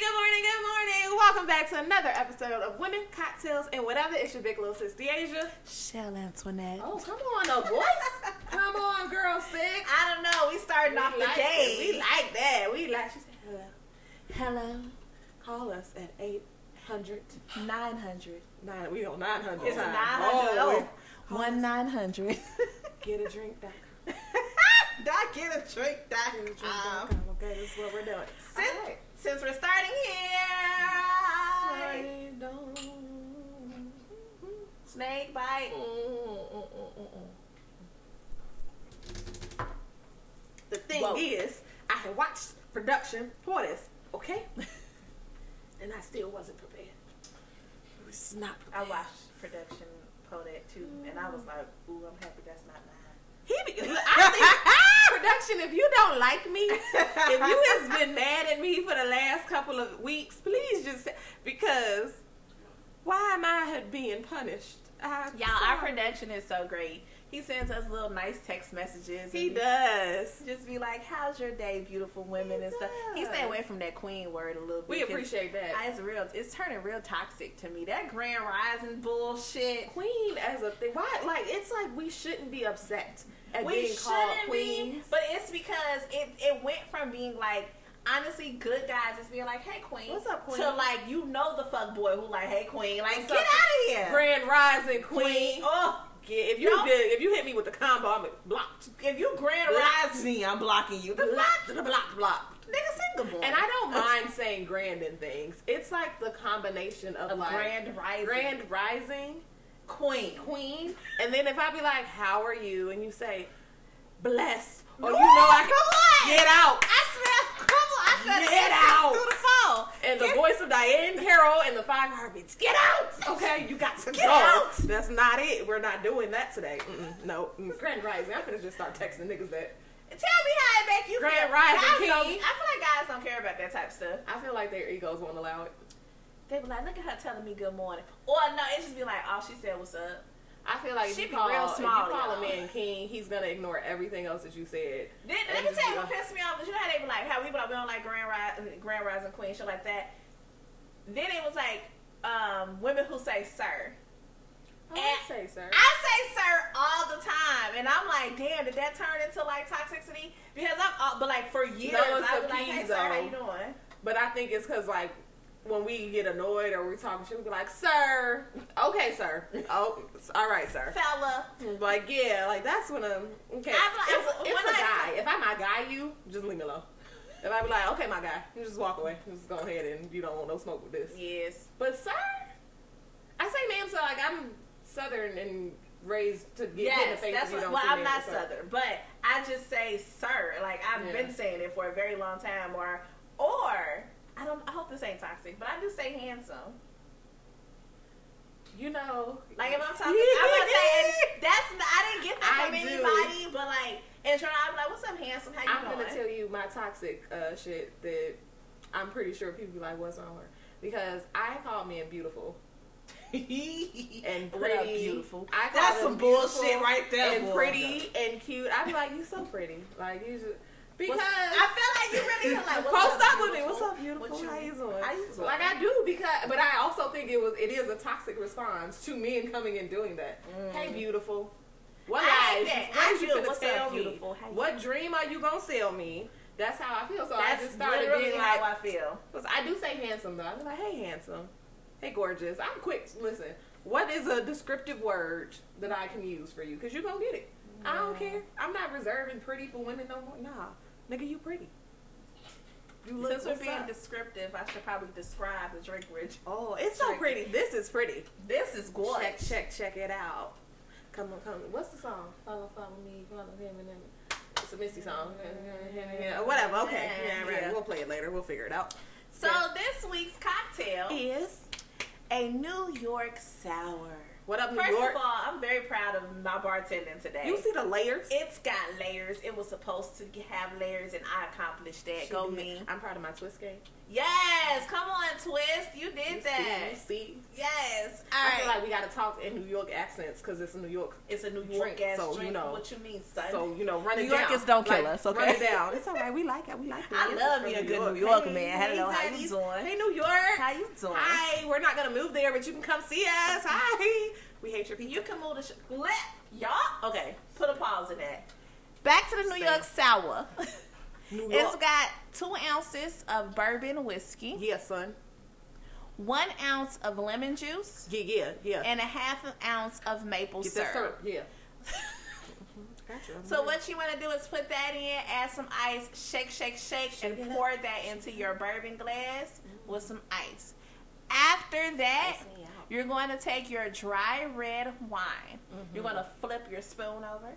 good morning, good morning. Welcome back to another episode of Women, Cocktails, and Whatever. It's your big little sis, Deasia. Shell Antoinette. Oh, come on, no voice. come on, girl, six. I don't know. We starting off the day. it. We like that. We like, she said, hello. Hello. Call us at 800. 900. Nine, we on 900. It's a 900. Oh, Oh. One 900. Get a drink, doc. Doc, get a drink, Doc. Get a drink, Um. Okay, this is what we're doing. since, All right. Since we're starting here, snake bite. Mm, mm, mm, the thing Whoa. is, I had watched production for this, okay? and I still wasn't prepared. It was not I watched production for that too, and I was like, ooh, I'm happy that's not mine. He I think production. If you don't like me, if you has been mad at me for the last couple of weeks, please just say, because why am I being punished? I'm Y'all, our production is so great. He sends us little nice text messages. He does. Just be like, "How's your day, beautiful women?" He and stuff. He does. stay away from that queen word a little bit. We appreciate that. I- It's real. It's turning real toxic to me. That grand rising bullshit. queen as a thing. Why? Like it's like we shouldn't be upset at we being called shouldn't queens. be, but it's because it it went from being like honestly good guys just being like, "Hey, queen," What's up, queen? to like you know the fuck boy who like, "Hey, queen," like What's get up, out of here, Grand rising queen. Oh, Yeah, if you No. did, if you hit me with the combo, I'm blocked. if you grand rise me, I'm blocking you. The Blocked, the blocked, blocked. nigga, single boy. And I don't mind saying grand in things. It's like the combination of, Of like grand rising. grand rising, queen. queen, and then if I be like, "How are you?" and you say, "Blessed," or Ooh, you know I can get out. I smell. Come on, I said Get out. through the phone. And the Get- voice of Diahann Carroll and the five heartbeats. Get out! Okay, you got to Get go. out. That's not it. We're not doing that today. Mm-mm, no. Mm, Grand Rising. I'm gonna just start texting niggas that. Tell me how it make you Grand feel. Rising Guys. I feel like guys don't care about that type of stuff. I feel like their egos won't allow it. They be like, look at her telling me good morning. Or no, it just be like, all she said was up. I feel like if She you be call, real if you call a y'all. man king, he's gonna ignore everything else that you said. Then, let me tell you what pissed me off. But you know how they be like, how we be like, we don't like grand rise, grand rising queen, shit like that. Then it was like, um, women who say sir. I say, sir. I say sir all the time, and I'm like, damn, did that turn into like toxicity? Because I'm, uh, but like for years, No, I a was like, hey sir, how you doing? But I think it's because like when we get annoyed or we're talking shit, we be like, "Sir, okay, sir, oh, all right, sir." Fella, Like yeah, like that's when I'm okay. I'm like- it's a, it's a I- guy. If I my guy, you just leave me alone. If I be like, okay, my guy, you just walk away. Just go ahead and you don't want no smoke with this. yes. But sir, I say ma'am, so like I'm southern and raised to get hit in the Yes, face. that's what. Well, I'm not southern, but I just say sir. Like I've Yeah. been saying it for a very long time. Or, or I don't. I hope this ain't toxic, but I just say handsome. You know, Like if I'm talking, I'm not saying that's. I didn't get that I from do. anybody, but like, and trying, I'm like, what's up, handsome? How you I'm doing? gonna tell you my toxic uh, shit that I'm pretty sure people be like, "What's wrong with her?" Because I call men beautiful and pretty. beautiful? I call That's them some bullshit right there, And boy. pretty and cute. I be like, "You so pretty." Like you just because I feel like you really feel like, what's post up, up with me. What's up, beautiful? What you- How you doing? how you doing? Like I do because, but I also think it was it is a toxic response to men coming and doing that. Mm. Hey, beautiful. What I lies? hate that. What I you gonna What's up, me? beautiful? What dream are you gonna sell me? That's how I feel. So I just started literally being how like, I feel. Cause I do say handsome though. I be like, hey, handsome. Hey, gorgeous. I'm quick. Listen, what is a descriptive word that I can use for you? Cause you gonna get it. I don't care. I'm not reserving pretty for women no more. Nah, nigga, you pretty. You look. Since we're being up? descriptive, I should probably describe the drink rich. oh, it's so pretty. This is pretty. This is gorgeous. Check, check, check it out. Come on, come on. What's the song? Follow, follow me, follow him, and then it's a Missy song. Yeah, Whatever. Okay. Yeah, right. Yeah. We'll play it later. We'll figure it out. So this week's cocktail Is a New York sour. What up, New First York? of all, I'm very proud of my bartending today. you see the layers? it's got layers. It was supposed to have layers, and I accomplished that. She Go did. me. I'm proud of my twist game. Yes, come on, twist. You did You that. See, you see. Yes. I All feel like we got to talk in New York accents because it's New York. it's a New York drink, ass so, you know. what you mean, son? So you know, run New it down. Yorkers don't kill Like, us, okay? Run it down. It's all right. We like it. We like it. I This is love from me a New good York. New York Hey, man. Hello, how you doing? Hey, New York. How you doing? Hi. We're not gonna move there, but you can come see us. Hi. We hate your pizza. You can move the sh- let y'all. Okay, put a pause in that. Back to the New Same. York Sour. It's got two ounces of bourbon whiskey, yeah, son. one ounce of lemon juice, Yeah, yeah, yeah. and a half an ounce of maple Get syrup. syrup. Yeah. Gotcha. So what you want to do is put that in, add some ice, shake, shake, shake, Shake and up. pour that into your bourbon glass with some ice. After that, Ice me out. you're going to take your dry red wine. Mm-hmm. You're going to flip your spoon over,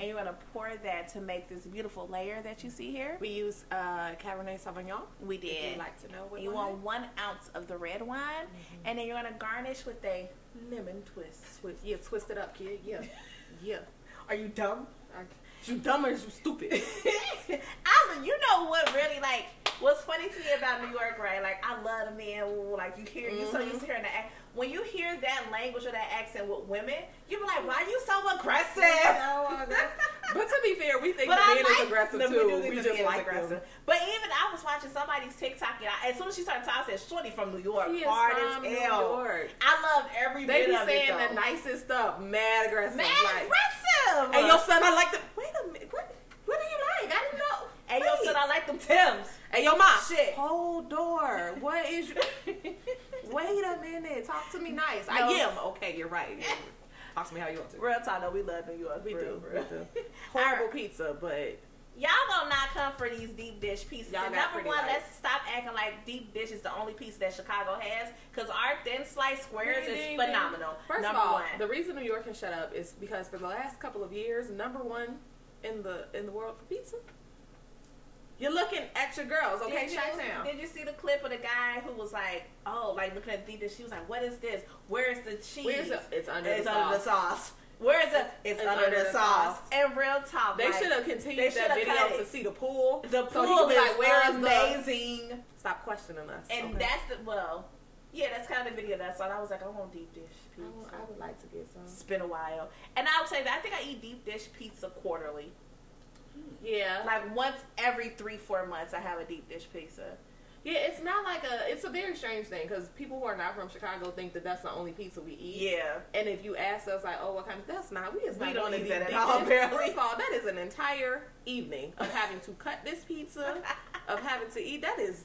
and you're to pour that to make this beautiful layer that you see here. We use uh, Cabernet Sauvignon. We If did. you'd like to know what You want one ounce of the red wine, Mm-hmm. and then you're going to garnish with a lemon twist. Twist, yeah, twist it up, kid. Yeah, yeah. Are you dumb? I- You dumb or you stupid? I, you know what really like what's funny to me about New York, right? Like I love a man. who, Like you hear, you so Mhm. used to hearing the ac- when you hear that language or that accent with women, you be like, why are you so aggressive? but to be fair, we think But the I man like is aggressive too. We, just like aggressive. them. But even I was watching somebody's TikTok, and I, as soon as she started talking, I said, "Shorty from New York, He is hard from as New hell." York. I love every They bit be of saying it. the nicest stuff, mad aggressive. Man, like, aggressive. Hey, yo, son, I like the. Wait a minute. What? What do you like? I didn't know. Hey, yo, Wait. son, I like them Tims. Hey, yo, mom. Shit. Hold door. What is? You... Wait a minute. Talk to me nice. I am. Okay, you're right. Talk to me how you want to. Real talk, though, we love New York. We do. real, We do. Horrible pizza, but Y'all gonna not come for these deep dish pieces. Y'all And number one, light. let's stop acting like deep dish is the only piece that Chicago has, because our thin slice squares Ding, is ding, phenomenal. First number of all, one. the reason New York can shut up is because for the last couple of years, number one in the in the world for pizza. You're looking at your girls, okay, did, you, Chi-Town. did you see the clip of the guy who was like, oh, like looking at deep dish? She was like, what is this? Where's the cheese? Where's the? It's under it's the under the sauce. sauce. Where's the? It's, under, the, sauce. And real talk, They like, should have continued that video to see the pool. The So he pool be is like, "Where is the-" amazing. Stop questioning us. And okay? that's the well, yeah, that's kind of the video that I saw. I was like, I want deep dish I pizza. would, I would like to get some. It's been a while, and I would say that I think I eat deep dish pizza quarterly. Yeah, Like once every three, four months, I have a deep dish pizza. yeah. It's not like a. It's a very strange thing because people who are not from Chicago think that that's the only pizza we eat. Yeah, And if you ask us like, oh, what kind of? That's not. We is We not don't eat that at all, apparently. First of all, that is an entire evening of having to cut this pizza, of having to eat. That is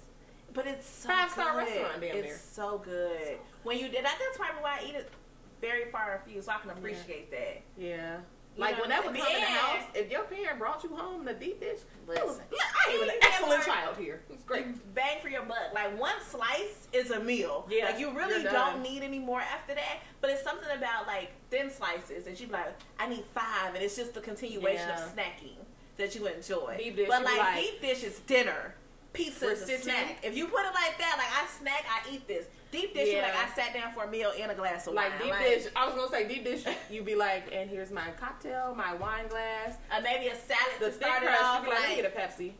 but it's so Five-star good. restaurant damn It's near. so good when you did that. That's probably why I eat it very far and few, so I can appreciate that. yeah. Like know when that would come in the house, if your parent brought you home the deep dish, was, Listen. I am an excellent child here. It's great. Bang for your buck. Like one slice is a meal. Yeah, Like you really don't need any more after that. But it's something about like thin slices that you be like, I need five, and it's just the continuation Yeah. of snacking that you enjoy. Deep dish, but like, like- deep dish is dinner. Pizza is a snack. If you put it like that, like I snack, I eat this. Deep dish, Yeah. like I sat down for a meal and a glass of wine. Like wine. deep dish, I was gonna say deep dish. You'd be like, and here's my cocktail, my wine glass, Uh, maybe a salad the to start it off. You'd be like, let me get a Pepsi.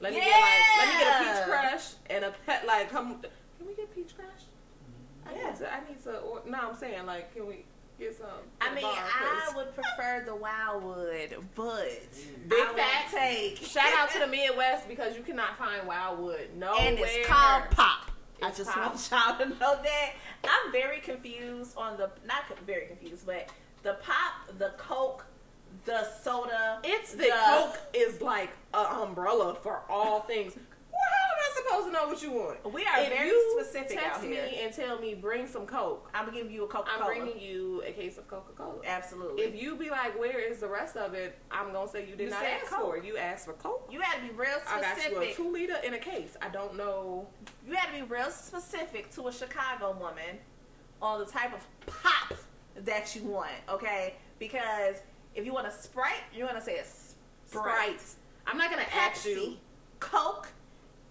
Let me get like, let me get a peach crush and a pet. Like, come, can we get peach crush? I Yeah. need to. I need to. Or, no, I'm saying like, can we get some? I mean, bar, I would prefer the Wildwood, but Big would take Shout out to the Midwest because you cannot find Wildwood nowhere. and it's called pop. I just pop. want y'all to know that. I'm very confused on the not very confused, but the pop, the Coke, the soda. It's the Coke is like an umbrella for all things. Well, how am I supposed to know what you want? We are If very you specific text out here. me and tell me bring some Coke. I'm gonna give you a Coca Cola. I'm bringing you a case of Coca Cola. Absolutely. If you be like, where is the rest of it? I'm gonna say you did You not ask Coke. for it. You asked for Coke. you had to be real specific. I got you a two liter in a case. I don't know. You had to be real specific to a Chicago woman on the type of pop that you want. Okay, because if you want a Sprite, you're gonna say a Sprite. Sprite. I'm not gonna ask you. Coke,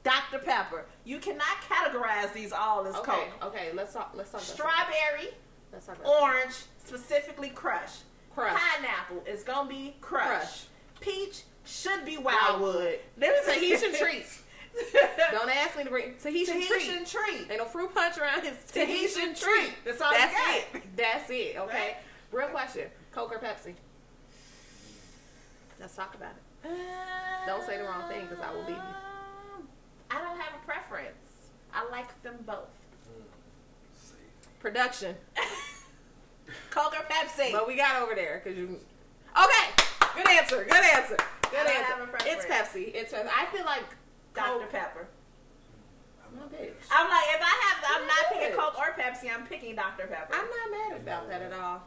Dr. Pepper. You cannot categorize these all as Okay, Coke. okay. Let's talk. Let's talk. Strawberry, Let's talk Orange, specifically crush. Crush. Pineapple is gonna be crush. Crush. Peach should be wildwood. Wildwood. Tahitian treat. Don't ask me to bring Tahitian, Tahitian treat. treat. Ain't no fruit punch around his Tahitian Tahitian treat. treat. That's all That's it. That's it. Okay. Right. Real question: Coke or Pepsi? Let's talk about it. Don't say the wrong thing because I will leave you. I don't have a preference. I like them both. Production, Coke or Pepsi? but we got over there because you. Okay. Good answer. Good answer. Good I don't have a answer. preference. It's Pepsi. It's Pepsi. I feel like Dr. Coke. Pepper. My bitch. I'm like, if I have, I'm not picking Coke or Pepsi. I'm picking Dr. Pepper. I'm not mad about that at all.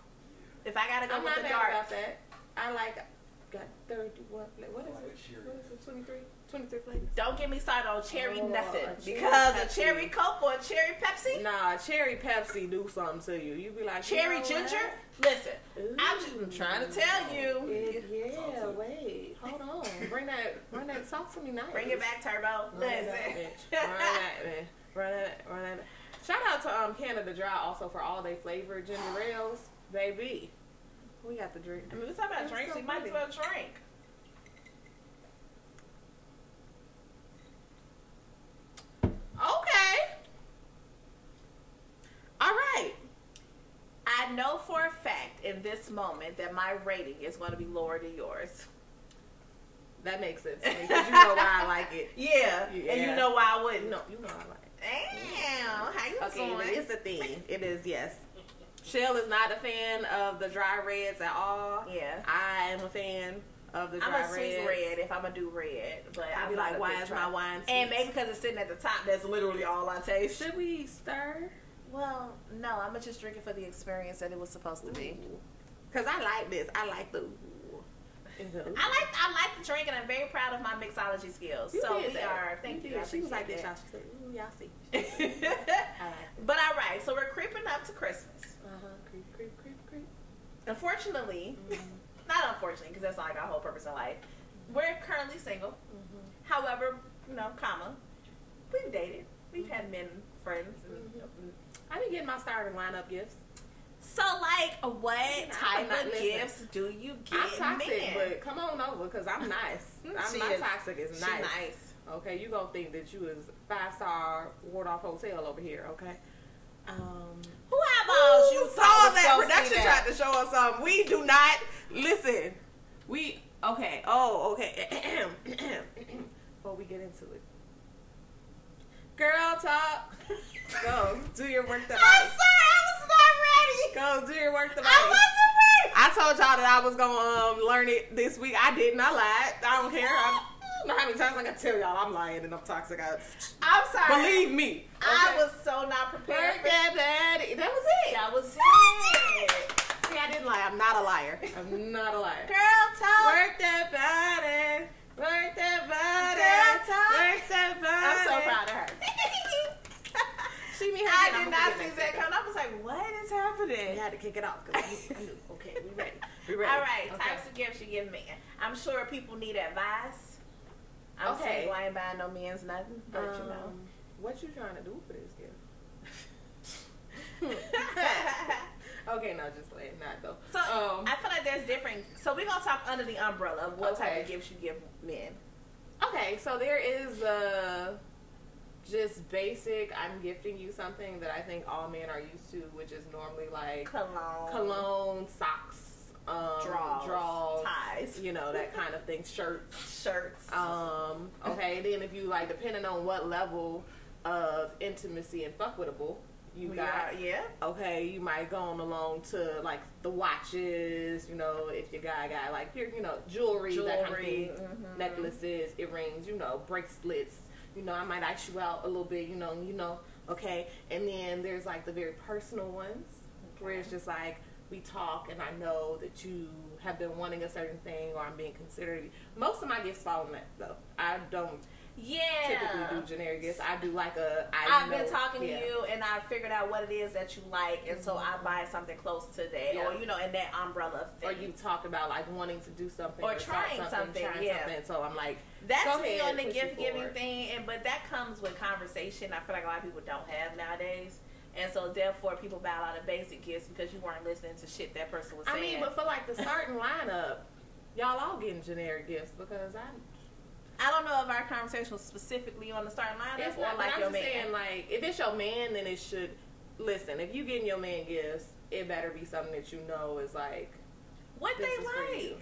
if I gotta go I'm with not the mad dark, about that. I like got 31. What is it? What is it? 23? 23 flavors. don't get me started on cherry Oh, nothing a cherry because a cherry Coke or a cherry Pepsi, Nah, cherry Pepsi do something to you. You be like cherry you know ginger. what? Listen, I'm just trying to tell you. It- yeah, wait, hold on. Bring that, bring that. Talk to me nice. Bring it back, Turbo. Listen. bitch. Run that, man. Run that, run that. Shout out to um Canada Dry also for all they flavored ginger ales, baby. We got the drink. I mean, we're talking about drinks. so you might as well drink. Okay. All right. I know for a fact in this moment that my rating is going to be lower than yours. That makes sense to me because you know why I like it. Yeah, and you know why I wouldn't. No, you know, I like it. Damn, how you Okay, doing? it's a thing. It is, yes. Shell is not a fan of the dry reds at all. Yeah. I am a fan of the I'm a sweet red if I'm gonna do red, but I'd I'm be like, why is my wine sweet? And maybe because it's sitting at the top, that's literally all I taste. Should we stir? Well, no, I'm gonna just drink it for the experience that it was supposed to be. Because I like this. I like the... I like I like the drink, and I'm very proud of my mixology skills. You so we that. are. Thank you. I She was like this, y'all. She said, ooh, y'all see. that. I like but all right, so we're creeping up to Christmas. Uh-huh. Creep, creep, creep, creep. Unfortunately, not unfortunately, because that's not like our whole purpose in life. We're currently single. Mm-hmm. However, you know, comma, we've dated. We've had men friends. And, I've been getting my starting lineup gifts. So, like, what I'm type of gifts do you get? I'm toxic, men? but come on over because I'm nice. I'm not is- toxic. It's She nice. nice. Okay, you gonna think that you is five star Waldorf Hotel over here? Okay. Um, Who you saw that? Production see tried to show us something. We do not listen. We okay. Oh, okay. Before we get into it, girl talk. Go do your work the I'm sorry, I was not ready. Go do your work the I wasn't ready. I told y'all that I was gonna um, learn it this week. I didn't. I lied. I don't care. I don't know how many times I can tell y'all I'm lying and I'm toxic. I, I'm sorry. believe me. I was so not prepared. For that. That was it. That was it. See, I didn't lie. I'm not a liar. I'm not a liar. Girl talk. Work that body. Work that body. Girl talk. Work that body. I'm so proud of her. I did not see that coming. I was like, what is happening? We had to kick it off because I knew. Okay, we ready. We ready. All right, Okay. types of gifts you give men. I'm sure people need advice. I'm Okay. single. I ain't buying no men's nothing, but you know. Um, what you trying to do for this gift? okay, no, just wait, not though. so um, I feel like there's different. So we're gonna talk under the umbrella of what type of gifts you give men. okay, so there is the just basic. I'm gifting you something that I think all men are used to, which is normally like Cologne, cologne, socks, um, Draws, draws, ties. you know that kind of thing, shirts. shirts. Um, okay, then if you like, depending on what level of intimacy and fuckwittable you We got, are- yeah. okay, you might go on along to like the watches, you know, if your guy got like your, you know, jewelry, that kind of Jewelry, thing, mhm. necklaces, earrings, you know, bracelets. You know, I might ask you out a little bit, you know, you know, okay. And then there's like the very personal ones where it's just like we talk and I know that you have been wanting a certain thing or I'm being considered. Most of my gifts fall in that though. I don't Yeah. typically do generic gifts. I do like a. I I've know, been talking yeah. to you and I figured out what it is that you like, and so I buy something close to that, Yeah. or you know, in that umbrella thing. Or you talk about like wanting to do something Or start trying something, trying yeah. something. So I'm like, That's me on the gift giving thing, and but that comes with conversation. I feel like a lot of people don't have nowadays and so therefore people bow out of basic gifts because you weren't listening to shit that person was saying. I mean, but for like the starting lineup, y'all all getting generic gifts because I. I don't know if our conversation was specifically on the starting lineup It's or not, like but I'm your just man. saying, like, if it's your man, then it should. Listen, if you getting your man gifts, it better be something that you know is like what they is for you. like?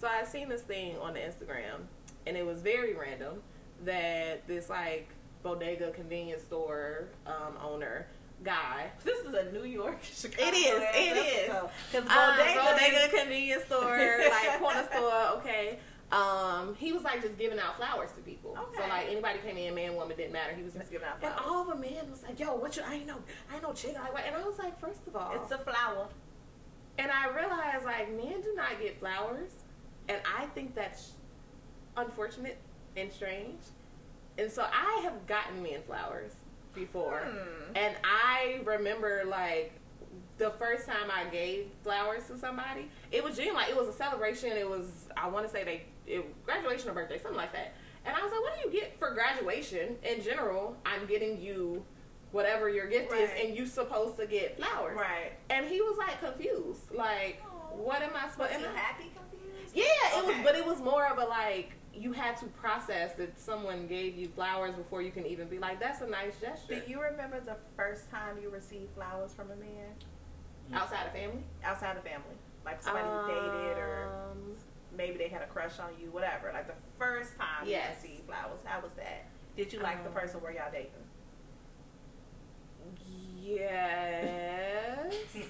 So I seen this thing on the Instagram, and it was very random that this like bodega convenience store um, owner guy. This is a New York, Chicago. It is, it is. Because Um, bodega, bodega convenience store, like corner store. Okay. Um, he was like just giving out flowers to people. Okay. So like anybody came in, man, woman, didn't matter. He was Just giving out flowers. And all the men was like, "Yo, what you? I ain't know, I ain't no chick like what?" And I was like, first of all, it's a flower. and I realized like men do not get flowers, and I think that's unfortunate and strange. And so I have gotten men flowers before, Hmm. and I remember like the first time I gave flowers to somebody, it was genuine. Like it was a celebration. It was I want to say they it, graduation or birthday, something like that. And I was like, "What do you get for graduation in general?" I'm getting you whatever your gift is, and you supposed to get flowers. Right. And he was like confused, like, Aw. "What am I Was supposed?" he and I- happy confused? Yeah, it was, but it was more of a like you had to process that someone gave you flowers before you can even be like, "That's a nice gesture." Do you remember the first time you received flowers from a man Outside of family, outside of family? Like somebody you dated or Um, maybe they had a crush on you, whatever. Like the first time Yes. you received flowers, how was that? Did you like the Um, person where y'all dating? Yes.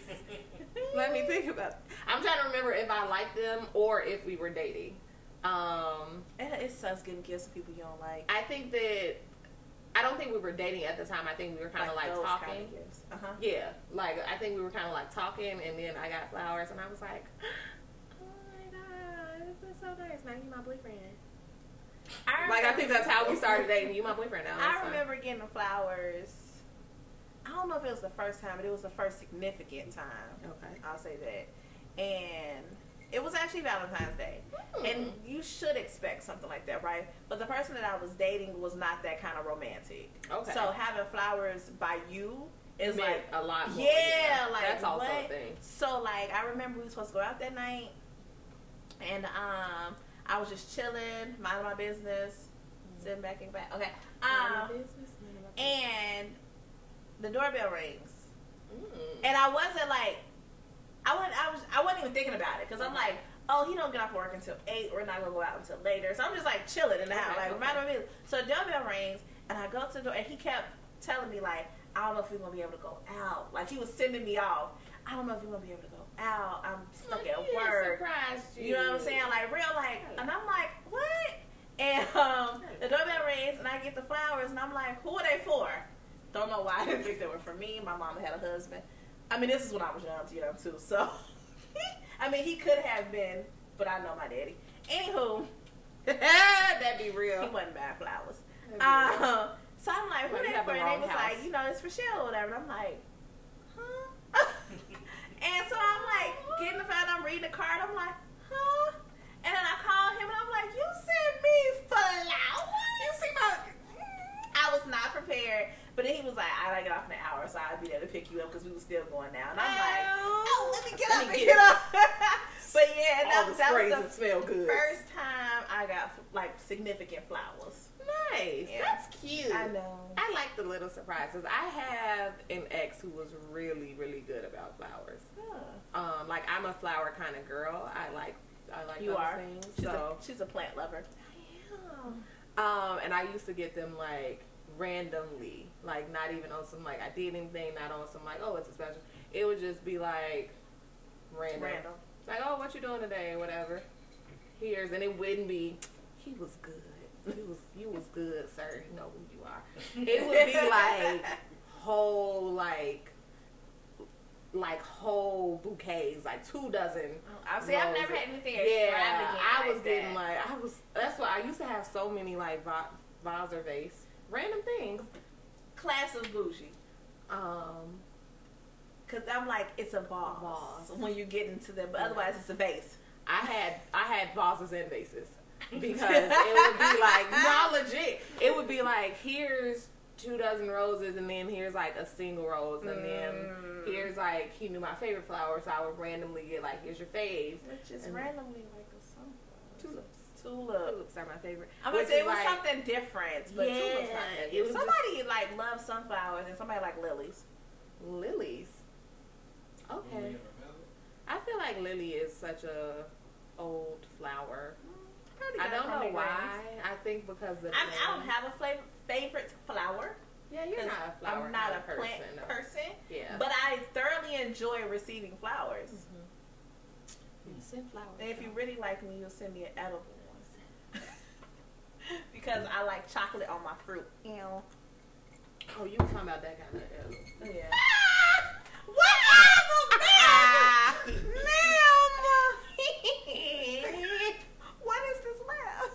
Let me think about. I'm trying to remember if I liked them or if we were dating. Um, And it sucks getting gifts to people you don't like. I think that I don't think we were dating at the time. I think we were kind of like, those talking. kind of gifts. Uh huh. Yeah, like I think we were kind of like talking, and then I got flowers, and I was like, "Oh my god, this is so nice! Now you my boyfriend." Like I think that's how we started dating. You my boyfriend now. I remember getting the flowers. I don't know if it was the first time, but it was the first significant time. Okay. I'll say that. And it was actually Valentine's Day. Hmm. And you should expect something like that, right? But the person that I was dating was not that kind of romantic. Okay. So having flowers by you is meant like a lot more. Yeah, like, that's also what? a thing. so like I remember we were supposed to go out that night and um I was just chilling, minding my business, sitting back and back. Okay. Um and the doorbell rings. Mm. And I wasn't like, I wasn't, I was, I wasn't even thinking about it because I'm like, oh, he don't get off work until eight. We're not gonna go out until later. So I'm just like chilling in the house, Okay, like okay. reminding me. So the doorbell rings, and I go to the door, and he kept telling me like, I don't know if we're gonna be able to go out. Like he was sending me off. I don't know if we're gonna be able to go out. I'm stuck at Yeah, work. Surprised you. You know what I'm saying? Like real, like, and I'm like, what? And um, the doorbell rings, and I get the flowers, and I'm like, who are they for? Don't know why I didn't think they were for me. My mama had a husband. I mean, this is when I was young, to you know, too. So, I mean, he could have been, but I know my daddy. Anywho, That'd be real. he wasn't buying flowers. That'd be real. Um, so I'm like, who Well, you for? the And they was house. like, you know, it's for Shell or whatever. And I'm like, huh? and so I'm like, getting the phone, I'm reading the card. I'm like, huh? And then I call him and I'm like, you sent me flowers? You see my. I was not prepared. But then he was like, I gotta get off in an hour, so I'll be there to pick you up because we were still going down. And I'm like, oh, let me get Let up me and get get up. but yeah, All that, the that sprays was that the smell good. first time I got like significant flowers. Nice. Yeah. That's cute. I know. I like the little surprises. I have an ex who was really, really good about flowers. Huh. Um, like I'm a flower kind of girl. I like, I like You are. things. She's, so, a, she's a plant lover. I um, and I used to get them like randomly, like not even on some like I did anything, not on some like oh it's a special. It would just be like random, Random. like oh what you doing today, whatever. Here's and it wouldn't be. He was good. You was you was good, sir. You know who you are. It would be like whole like like whole bouquets, like two dozen. I see. I've never had anything Yeah. I was like getting that. like I was. That's why I used to have so many like va- vase or vase, random things. class of bougie. Um, Cause I'm like, it's a vase, Vase. when you get into them, but otherwise it's a vase. I had I had vases and vases because it would be like no legit. It would be like here's two dozen roses, and then here's like a single rose, and then Mm. here's like he knew my favorite flower, so I would randomly get like here's your fave. Which is And- randomly like a sunflower. Tulips. Tulip. Tulips are my favorite. I'm gonna say it was like- something different, but Yeah, tulips not it was just- somebody like loves sunflowers and somebody like lilies. lilies. Okay. I feel like lily is such a old flower. Probably I don't know why. grains. I think because of I'm, I don't have a flavor, favorite flower. Yeah, you're not a flower I'm not a person. plant no. person, Yeah. but I thoroughly enjoy receiving flowers. Mm-hmm. You send flowers. And if you really like me, you'll send me an edible one. because I like chocolate on my fruit. Ew. oh, you was talking about that kind of. Yeah. Yeah. Whatever, ma'am! ma'am! what is this laugh?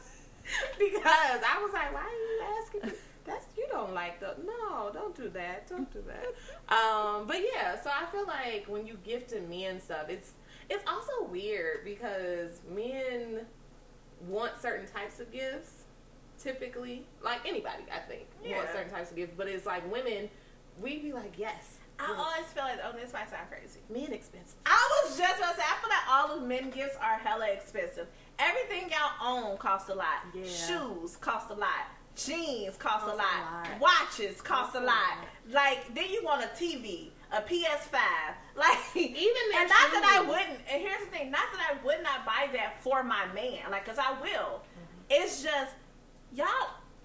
Because I was like, why are you asking? me? That's you don't like the no, don't do that, don't do that. Um, but yeah, so I feel like when you gift to men stuff, it's it's also weird because men want certain types of gifts, typically, like anybody, I think Yeah. certain types of gifts. But it's like women, we be like, yes, I yes. always feel like, oh, this might sound crazy. men expensive. I was just about to say, I feel like all of men gifts are hella expensive. Everything y'all own costs a lot. Yeah. Shoes cost a lot. Jeans cost, a, Cost a lot. lot. Watches cost Cost a a lot. lot. Like then you want a TV, a PS5. Like Even and not that I wouldn't. And here's the thing: not that I would not buy that for my man, like, cause I will. Mm-hmm. It's just y'all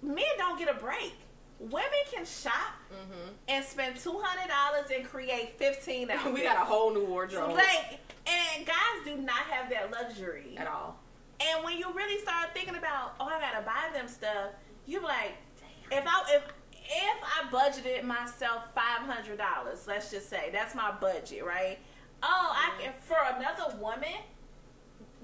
men don't get a break. Women can shop Mm-hmm. and spend two hundred dollars and create fifteen outfits. we got a whole new wardrobe Like, and guys do not have that luxury. at all. And when you really start thinking about, oh, I gotta buy them stuff, you be like, if I if if I budgeted myself five hundred dollars, let's just say that's my budget, right? Oh, I can mm-hmm. for another woman.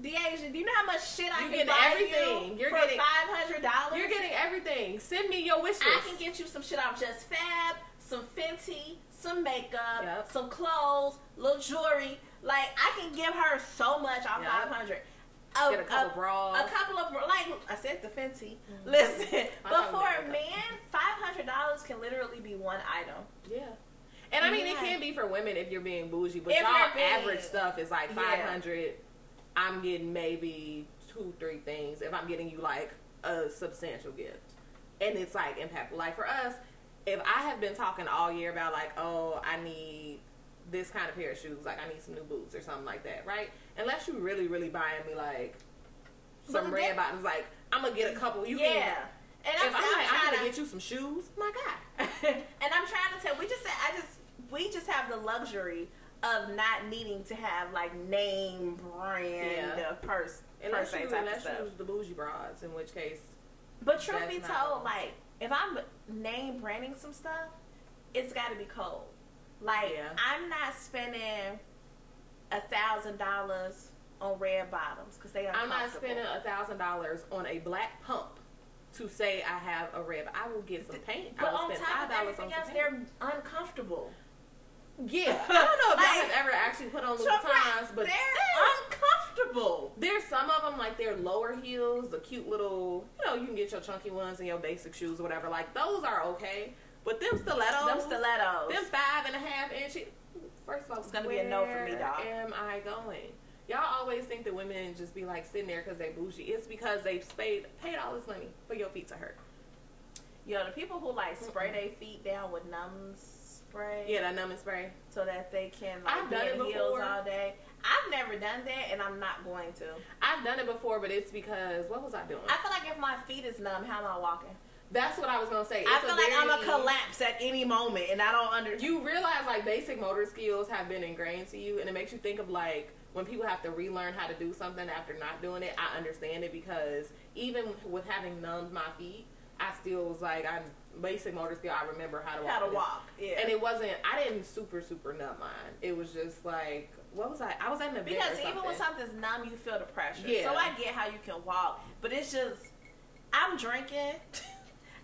The Deasia, do you know how much shit I You can get buy everything. you You're for getting- five hundred dollars? You're getting everything. Send me your wish list. I can get you some shit off Just Fab, some Fenty, some makeup, Yep. some clothes, little jewelry. Like I can give her so much off Yep. five hundred. Get a couple bras. A couple of like I said the Fenty. Mm-hmm. Listen, but for a man, five hundred dollars can literally be one item. Yeah. And I mean, it can be for women if you're being bougie, but If y'all being- average stuff is like Yeah. 500. I'm getting maybe two, three things if I'm getting you like a substantial gift. And it's like impactful. Like for us, if I have been talking all year about like, oh, I need this kind of pair of shoes, like I need some new boots or something like that, right? Unless you really, really buying me like some red bottoms, like I'm gonna get a couple. You yeah. can. And If I'm, I'm, like, I'm I'm gonna trying get you some shoes, my God. and I'm trying to tell. We just said I just we just have the luxury of not needing to have like name brand Yeah. purse per Unless se you, unless you use the bougie broads, in which case, But truth be told, like if I'm name branding some stuff, it's got to be cold. Like Yeah. I'm not spending a thousand dollars on red bottoms because they are. I'm not spending a thousand dollars on a black pump to say I have a red. I will get some paint. But I will on spend top of everything else, paint. they're uncomfortable. Yeah, I don't know if Like- y'all have ever actually put on Louboutins, but they're uncomfortable. there's some of them like they're lower heels, the cute little. You know, you can get your chunky ones and your basic shoes or whatever. Like those are okay, but them stilettos, Them stilettos. them five and a half inches. First of all, It's gonna be a no for me, where dog. Am I going? Y'all always think that women just be like sitting there because they bougie. It's because they've paid paid all this money for your feet to hurt. Yo, know, the people who like spray their feet down with numb spray, Yeah, that numbing spray. so that they can like I've done it heels before. all day. I've never done that, and I'm not going to. I've done it before, but it's because what was I doing? I feel like if my feet is numb, how am I walking? That's what I was gonna say. I It's a feel like I'm gonna collapse at any moment, and I don't under. You realize like basic motor skills have been ingrained to you, and it makes you think of like when people have to relearn how to do something after not doing it. I understand it because even with having numbed my feet, I still was like I basic motor skill. I remember how to walk. how to walk? Yeah. And it wasn't. I didn't super super numb mine. It was just like what was I? I was at an event Because even when something's numb, you feel the pressure. Yeah. So I get how you can walk, but it's just I'm drinking,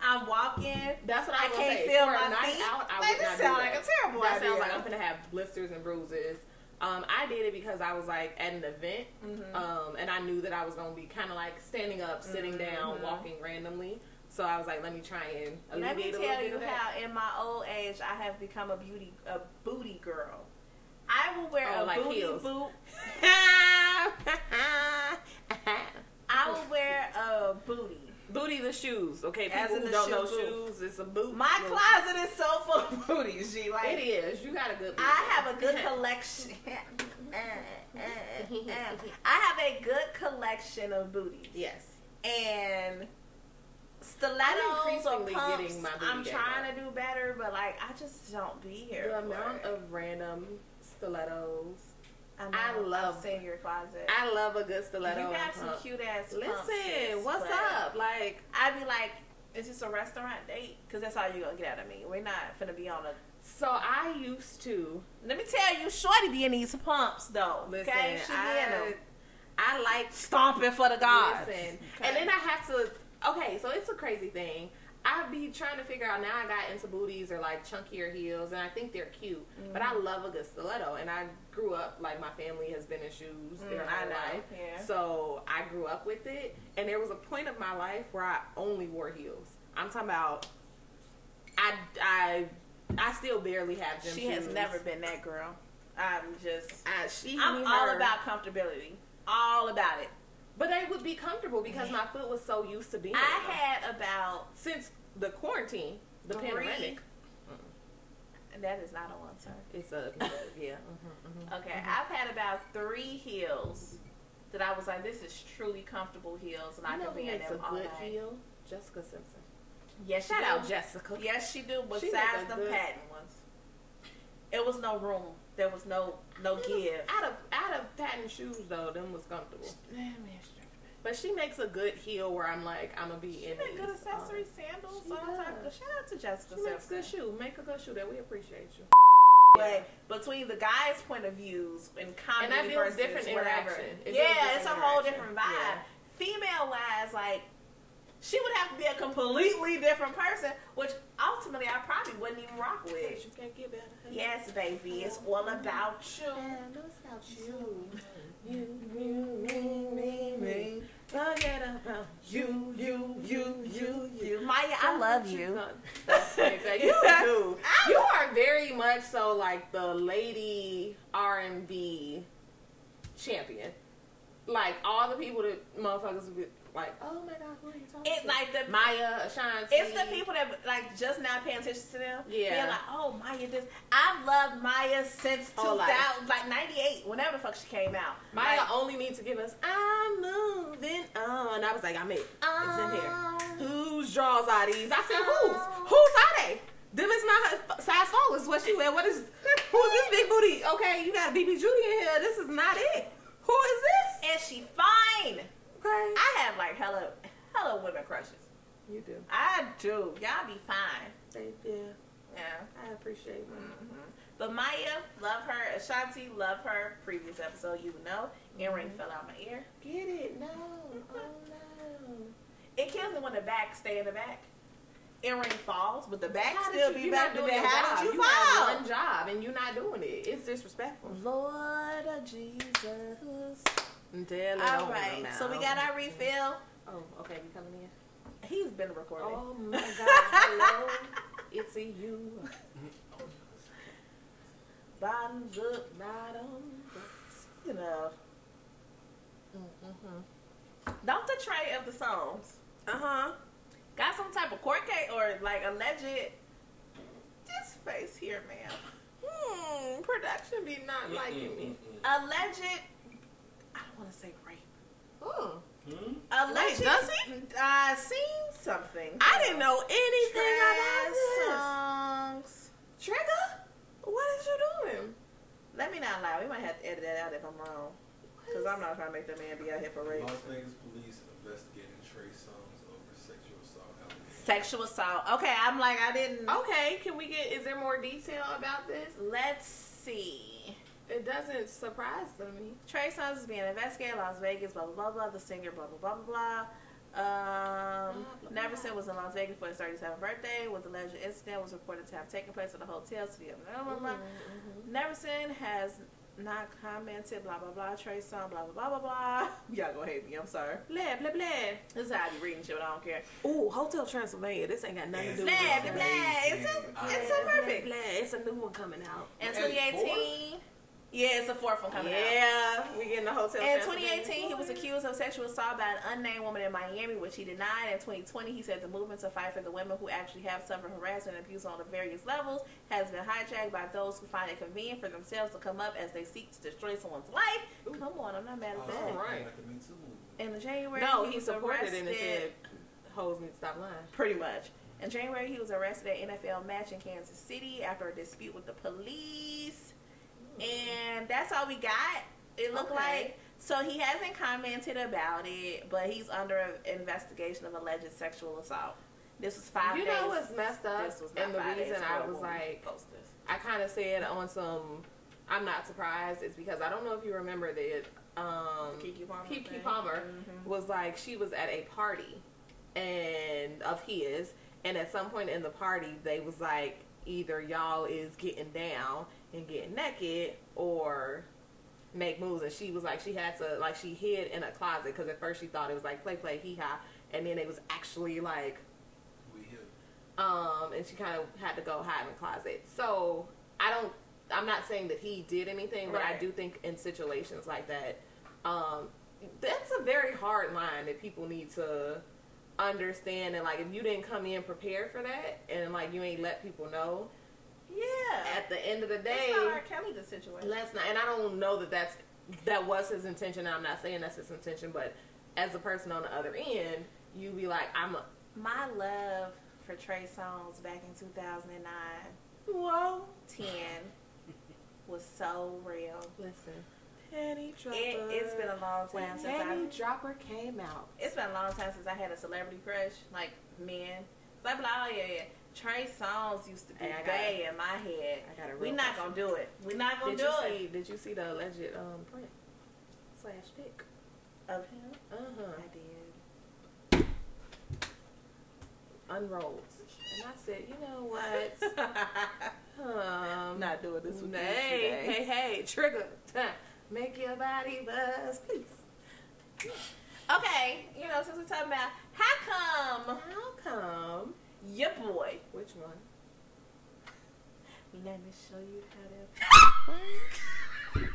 I'm walking. That's what I, I can't say. feel For my feet. out, I Like, this not do sound that. like a terrible That idea. sounds like I'm gonna have blisters and bruises. Um, I did it because I was like at an event, Mhm. um, and I knew that I was gonna be kind of like standing up, sitting down, Mhm. walking randomly. So I was like, let me try and Let me tell you how, in my old age, I have become a beauty a booty girl. I will wear Oh, a like booty heels. boot. I will wear a booty. Booty the shoes, okay? As People in who the don't shoe know boot. shoes, it's a boot. My Little- closet is so full of booties, G. Like It is. You got a good. I have a good collection. I have a good collection of booties. Yes. and stilettos or pumps. getting my booty I'm trying to do better, but like I just don't be here. The amount it. of random stilettos. I, I love- I've seen your closet. I love a good stiletto. you got some cute ass. Listen, what's up? Like, I'd be like, is this a restaurant date? Because that's all you're gonna get out of me. We're not finna be on a. so I used to Let me tell you, Shorty be in these pumps though. listen. okay, she be in I, them. I like Stomping for the gods. Listen, Okay. and then I have to. Okay, so it's a crazy thing. I be trying to figure out now. I got into booties or like chunkier heels, and I think they're cute. But Mm-hmm. I love a good stiletto, and I grew up like my family has been in shoes their Mm, whole life. yeah. So I grew up with it, and there was a point of my life where I only wore heels. I'm talking about. I I I still barely have gym she has never been that girl. I'm just. I, she, I'm all her. about comfortability. All about it. But they would be comfortable because my foot was so used to being. I them. had about since the quarantine, the Three. pandemic. and that is not a one, sir. It's a yeah. mhm, mhm. Okay, I've had about three heels that I was like, this is truly comfortable heels, and I know can be in them a all good night. heel? Jessica Simpson. Yes, Shout out. Jessica. Yes, she do. Besides good- patent ones, it was no room. There was no no give. Out of out of patent shoes though, them was comfortable. But she makes a good heel where I'm like, I'm gonna be She in make good accessory sandals, she all type of. Shout out to Jessica She makes good shoe. Make a good shoe that we appreciate you. But between the guys' point of views and And comedy builds versus different whatever. It yeah, it's a whole different vibe. Yeah. Female wise, like she would have to be a completely different person, which ultimately I probably wouldn't even rock with. You can't get better. Yes, baby, it's all about you. And it's about you. You, you, me, me, me. Forget about you, you, you, you, you. Mya, I love you. That's it. You do. You are very much so like the lady R and B champion. Like all the people that motherfuckers would be like, oh my god, who are you talking It's to? like the Mya, Ashanti. It's the people that like just now paying attention to them. Yeah. Being like, oh Mya, this I've loved Mya since Whole 2000, life. like '98, whenever the fuck she came out. Mya Like, only needs to give us I'm moving on. And i was like, I'm it. It's in here. Whose draws are these? I said, whose? Whose are they? Them is not her size four is what she wear. What is who's this big booty? Okay, you got BB Judy in here. This is not it. Who is this? and she fine. Okay. I have like hella, hella women crushes. You do. I do. Y'all be fine. Thank you. Yeah. I appreciate them. hmm But Mya, love her. Ashanti, love her. Previous episode, you know. Earring Mhm. fell out of my ear. Get it? No. Oh no. It kills me when the back stay in the back. Earring falls, but the back How still you- be back. doing your how job. did you, you have fall? one job and you're not doing it. It's disrespectful. Lord of Jesus. Tell it All on right, now. so we got our refill. Oh, okay, we coming in. He's been recording. Oh my God! Hello, it's a you. Bottoms up. Bottom. You know, Mm-hmm. don't the tray of the songs Uh huh. got some type of court case or like alleged? This face here, ma'am. Hmm. Production be not liking me. Alleged. I don't want to say rape. Hmm. Hmm? Alleged. does he? I seen something. I didn't know anything Trash about songs. this. Trigger, what is you doing? Let me not lie. We might have to edit that out if I'm wrong. Because I'm not trying to make that man be out here for rape. Las Vegas police investigating Trey Songz over sexual assault allegations. Sexual assault. Okay, I'm like, I didn't. Okay, can we get? Is there more detail about this? Let's see. It doesn't surprise me. Trey Songz is being investigated in Las Vegas, blah, blah, blah, blah. The singer, blah, blah, blah, blah, blah. Um, blah. Neverson was in Las Vegas for his 37th birthday. With the alleged incident was reported to have taken place at a hotel. City of blah, blah, blah. Mm-hmm. Neverson has not commented, blah blah blah, Trey Song, blah blah blah blah blah. Y'all gonna hate me, I'm sorry. Blah blah blah. This is how I be reading shit, but I don't care. Ooh, Hotel Transylvania. This ain't got nothing to do Blah with blah this. blah. It's so it's so perfect. Blah, It's a new one coming out. In Hey, 2018, yeah, it's the fourth one coming out. Yeah, we get in the Hotel In 2018, he was accused of sexual assault by an unnamed woman in Miami, which he denied. In 2020, he said the movement to fight for the women who actually have suffered harassment and abuse on the various levels has been hijacked by those who find it convenient for themselves to come up as they seek to destroy someone's life. Come on, I'm not mad at oh, that. All right. Like the Me Too movement. In January, No, he he was supported it and arrested. said, "Hoes need to stop lying." Pretty much. In January, he was arrested at NFL match in Kansas City after a dispute with the police. And that's all we got. It looked Okay. like. So he hasn't commented about it, but he's under investigation of alleged sexual assault. This was five You days. know what's messed up? This was not and the reason I was like. I kind of said on some, I'm not surprised, is because I don't know if you remember that um, Keke Palmer Keke? Palmer Mhm. was like, she was at a party and of his, and at some point in the party, they was like, either y'all is getting down and get naked or make moves and she was like she had to like she hid in a closet because at first she thought it was like play play hee ha and then it was actually like We here. um, and she kind of had to go hide in the closet. So I don't. I'm not saying that he did anything, but I do think in situations like that, um, that's a very hard line that people need to understand. And like, if you didn't come in prepared for that, and like you ain't let people know, Yeah. at the end of the day, That's not R. Kelly the situation. let's not. And I don't know that that's that was his intention. I'm not saying that's his intention, but as a person on the other end, you be like, I'm a My love for Trey Songz back in 2009, whoa. 10 was so real. Listen, Penny Dropper. It, it's been a long time since Penny I. Dropper came out. It's been a long time since I had a celebrity crush, like men. So I'm like, oh yeah, yeah. Trey Songz used to be Hey, I got gay in my head. I got a We real not question. gonna do it. We're not gonna Did do you it. see? Did you see the alleged um print slash pic? Of him, Uh huh. I did. Unrolled. And I said, you know what? um, not doing this with you hey, today. hey, hey, trigger. Make your body buzz, please. Okay, you know, since we're talking about how come How come? Your boy? Which one? Let me show you how to.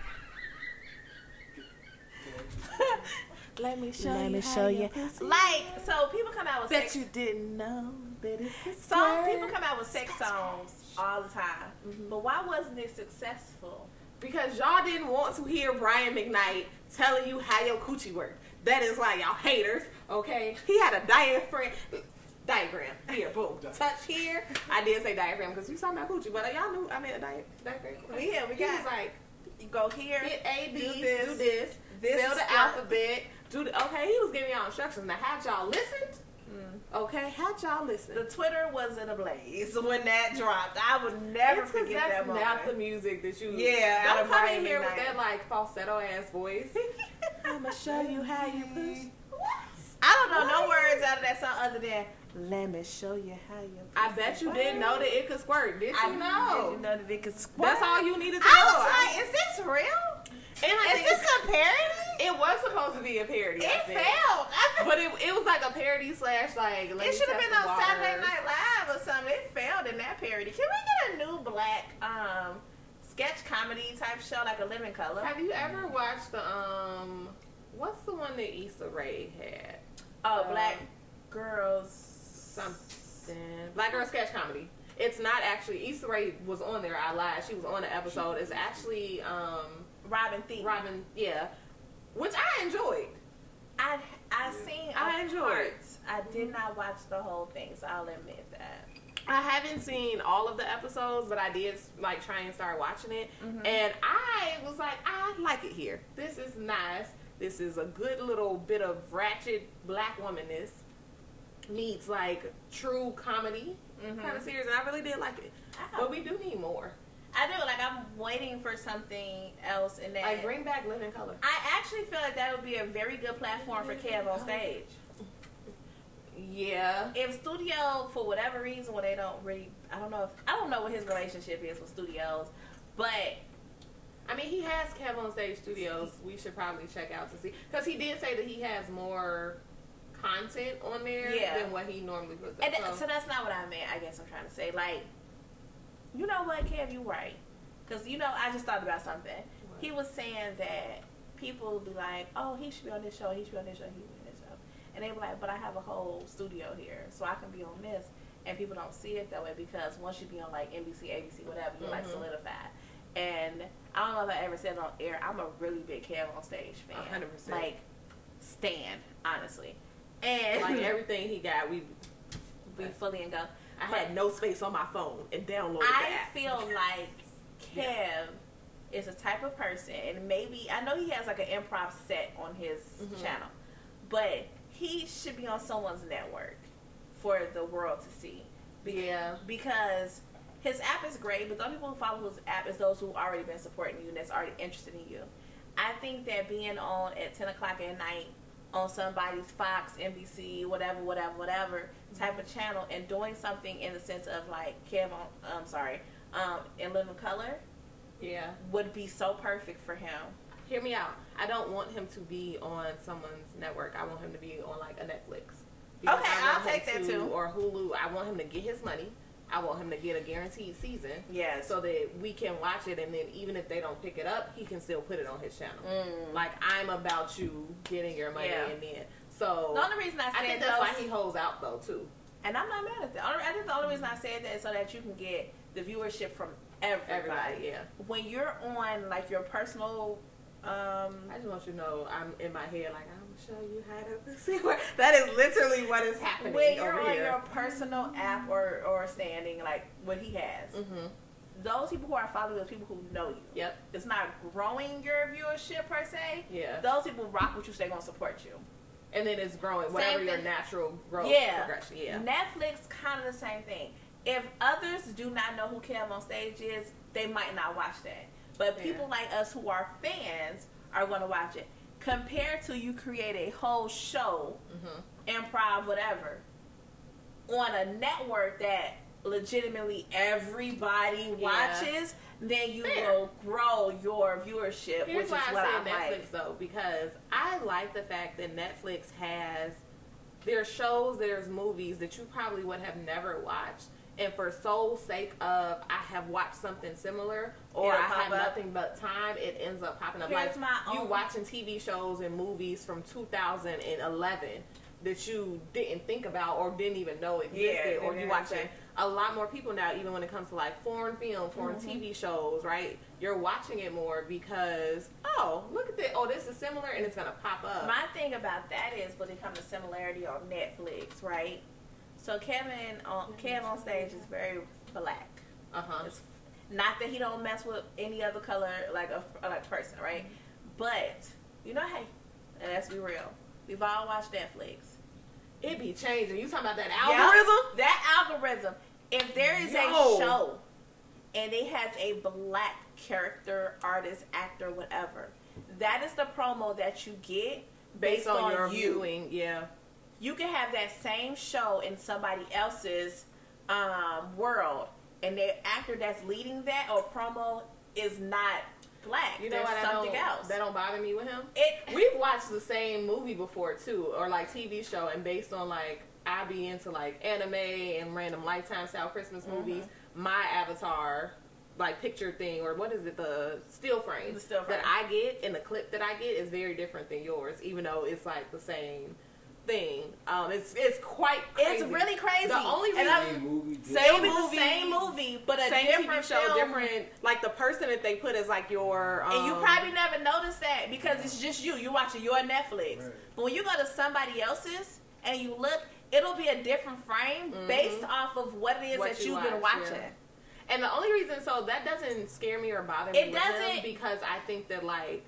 Let me show Let you. me show you. Like, so people come out with Bet sex. you didn't know that it could Some people come out with sex songs all the time, Mhm. but why wasn't it successful? Because y'all didn't want to hear Brian McKnight telling you how your coochie worked. That is why y'all haters, okay? He had a diaphragm. Diagram. Here, boom. Touch here. I did say diagram because you saw my coochie, but y'all knew I meant a di- diaphragm. Yeah, we He got- was like, You go here, hit A, B, do this, this, do this, this spell the alphabet, do the, okay, he was giving y'all instructions. Now, had y'all listened? Mm. Okay, had y'all listened? The Twitter was in a blaze when that dropped. I would never It's forget that's that moment. not the music that you. Yeah, don't come in here with that like falsetto ass voice. I'ma show you how you push. I don't know no words out of that song other than "Let me show you how you." I bet you didn't know that it could squirt. Did you I know? Did you know that it could squirt? That's all you needed to I know. I was like, "Is this real? and I Is this a parody?" it was supposed to be a parody. I It think. failed. But it, it was like a parody slash like. it should have been the on Saturday. Night Live or something. It failed in that parody. Can we get a new black um sketch comedy type show like a Living Color? Have you ever watched the um? What's the one that Issa Rae had? Oh, Um, black girls. Something. Black Girl Sketch Comedy. It's not actually Issa Rae was on there. I lied. She was on the episode. It's actually um Robin Thede. Robin, yeah, which I enjoyed. I I seen I enjoyed parts. I did not watch the whole thing, so I'll admit that. I haven't seen all of the episodes, but I did like try and start watching it, Mhm. and I was like, I like it here. This is nice. This is a good little bit of ratchet black womanness meets like true comedy Mhm. kind of series, and I really did like it. But we do need more. I do like I'm waiting for something else in that. Like bring back Living Color. I actually feel like that would be a very good platform for Kev on stage. Yeah. If studio, for whatever reason, when they don't really, I don't know if I don't know what his relationship is with studios, but I mean, he has Kev on Stage Studios. We should probably check out to see because he did say that he has more content on there Yeah. than what he normally puts. Up. And th- So- so that's not what I meant. I guess I'm trying to say, like, you know what, Kev, you right. Because you know, I just thought about something. He was saying that people would be like, "Oh, he should be on this show. He should be on this show. He should be on this show," and they were like, "But I have a whole studio here, so I can be on this." And people don't see it that way because once you be on like NBC, ABC, whatever, you're like Mhm. solidified. And I don't know if I ever said it on air. I'm a really big Kev on stage fan. 100%. Like, stand honestly. And like everything he got, we. we fully and go. I had no space on my phone and downloaded I feel like Kev is a type of person, and maybe I know he has like an improv set on his Mhm. channel, but he should be on someone's network for the world to see. yeah. Because his app is great, but the only people who follow his app is those who already been supporting you and that's already interested in you. I think that being on at ten o'clock at night on somebody's Fox, NBC, whatever, whatever, whatever type of channel, and doing something in the sense of like Kev on, I'm sorry, um, in living color Yeah. would be so perfect for him. Hear me out. I don't want him to be on someone's network. I want him to be on like a Netflix. Because Okay, I'll take that to- too. Or Hulu. I want him to get his money. I want him to get a guaranteed season. Yeah. So that we can watch it, and then even if they don't pick it up, he can still put it on his channel. Mm. Like I'm about you getting your money, Yeah. and then so the only reason I said I think that's those, why he holds out though too. and I'm not mad at that. I think the only reason I said that is so that you can get the viewership from everybody. Everybody, yeah. when you're on like your personal um I just want you to know I'm in my head like show you how to see where that is literally what is happening when you're over on here. your personal app or or standing like what he has mm-hmm. those people who are following those people who know you Yep. it's not growing your viewership per se Yeah. those people rock with you so they're gonna support you And then it's growing, whatever your natural growth Yeah. progression. Yeah. netflix kind of the same thing if others do not know who Kev on stage is they might not watch that but Yeah. people like us who are fans are going to watch it compared to you create a whole show Mm-hmm. improv, whatever, on a network that legitimately everybody Yeah. watches, then you Fair. will grow your viewership, Here's which is why what I I say like. Netflix though, because I like the fact that Netflix has there's shows, there's movies that you probably would have never watched. And for sole sake of I have watched something similar or It'll I have up. nothing but time, it ends up popping up. Here's like my you watching TV shows and movies from 2011 that you didn't think about or didn't even know existed, Yeah, or you watching a lot more people now, even when it comes to like foreign film, foreign Mm-hmm. TV shows, right? You're watching it more because oh, look at this. Oh, this is similar, and it's gonna pop up. My thing about that is when it comes to similarity on Netflix, right? So Kevin on Kev on stage is very black. Uh huh. Not that he don't mess with any other color like a like person, right? But you know, hey, and let's be real. We've all watched Netflix. It be changing. You talking about that algorithm? That algorithm. If there is Yo. a show and it has a black character, artist, actor, whatever, that is the promo that you get Based, on, your you. viewing, yeah. You can have that same show in somebody else's um, world, and the actor that's leading that or promo is not black. You know There's what? something that don't, else. That don't bother me with him. it We've watched the same movie before too, or like TV show, and based on like I be into like anime and random Lifetime style Christmas Mm-hmm. movies. My avatar, like picture thing, or what is it? The still frame, The still frame. that I get and the clip that I get is very different than yours, even though it's like the same thing. Um, it's it's quite crazy. it's really crazy. The only reason Same movie. Same It'll be movie, the same movie, but a same different TV show, film. different like the person that they put is like your um, And you probably never noticed that because it's just you. You're watching your Netflix. Right. But when you go to somebody else's and you look, it'll be a different frame based off of what it is Mm-hmm. What that you you've been watching. yeah. And the only reason, so that doesn't scare me or bother me It with him doesn't- because I think that like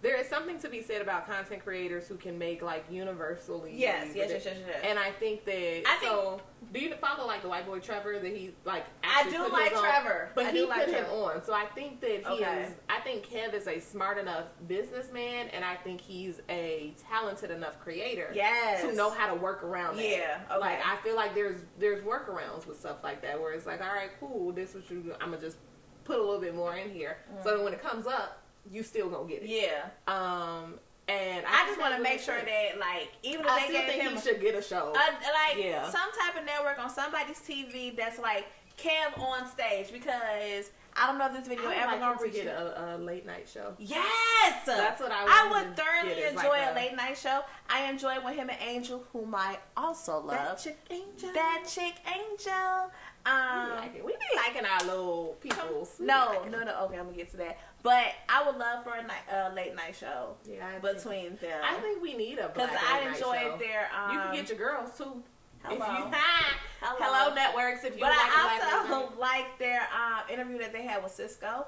there is something to be said about content creators who can make like universally. Yes, yes, yes, yes, yes. And I think that I think- so. Do you follow like the white boy Trevor that he like? I do like on- Trevor. but I he do put like him Trevor. on. So I think that he Okay. is. I think Kev is a smart enough businessman, and I think he's a talented enough creator. Yes. To know how to work around. that. Yeah, okay. Like I feel like there's there's workarounds with stuff like that where it's like, all right, cool, this what you do. I'm gonna just put a little bit more in here, mm. so that when it comes up, you still gonna get it. Yeah. Um, and I, think just want to make sure that, like, even if I they still gave think him he should get a show. Uh, like Yeah. some type of network on somebody's TV that's like Cam on stage because I don't know if this video ever like gonna reach get a, a late night show. Yes, That's what I I would thoroughly enjoy like a, a- late night show. I enjoy when him and Angel, whom I also love, That chick angel. that chick Angel. we, Um, like it. we be liking our little peoples. We no, no, no. Okay, I'm gonna get to that. But I would love for a night, uh, late night show Yeah, I think, between them I think we need a because I enjoyed their. Um, you can get your girls too. If hello. you, Hello. hello. networks. If you But like I also like their um, interview that they had with Cisco.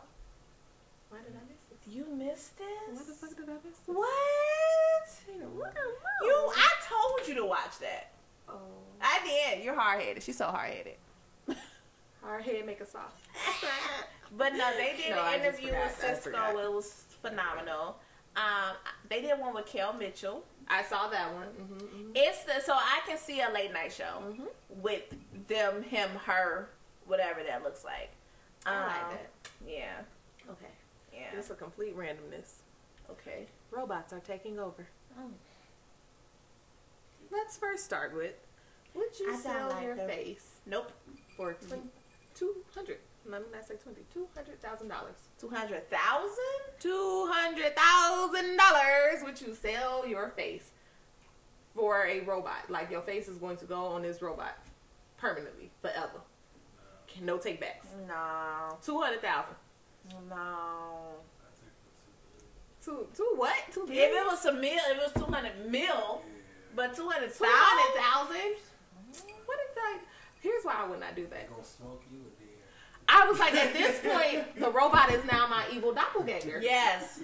Why did I miss it? You missed this? What the fuck did I miss? it? What? What? You? I told you to watch that. Oh, I did. You're hard headed. She's so hard headed. Our head make us soft. But no, they did No, an just interview with Cisco. It was phenomenal. Um, they did one with Kel Mitchell. I saw that one. Mm-hmm, It's the so I can see a late night show mm-hmm. with them, him, her, whatever that looks like. I like Um, that. Yeah, Okay, yeah. it's a complete randomness. Okay. Robots are taking over. Oh. Let's first start with: Would you I sell like your them. face Nope. for two hundred? Let me not say twenty. Two hundred thousand dollars. Two hundred thousand. Two hundred thousand dollars. Would you sell your face for a robot? Like your face is going to go on this robot permanently, forever. Can no take backs. No. Two hundred thousand. No. I think that's Two two what? Two If it was a mil, it was two hundred mil, Yeah. but two hundred two hundred thousand. thousand. What if like? Here's why I would not do that. Gonna smoke you? I was like, at this point, the robot is now my evil doppelganger. Yes.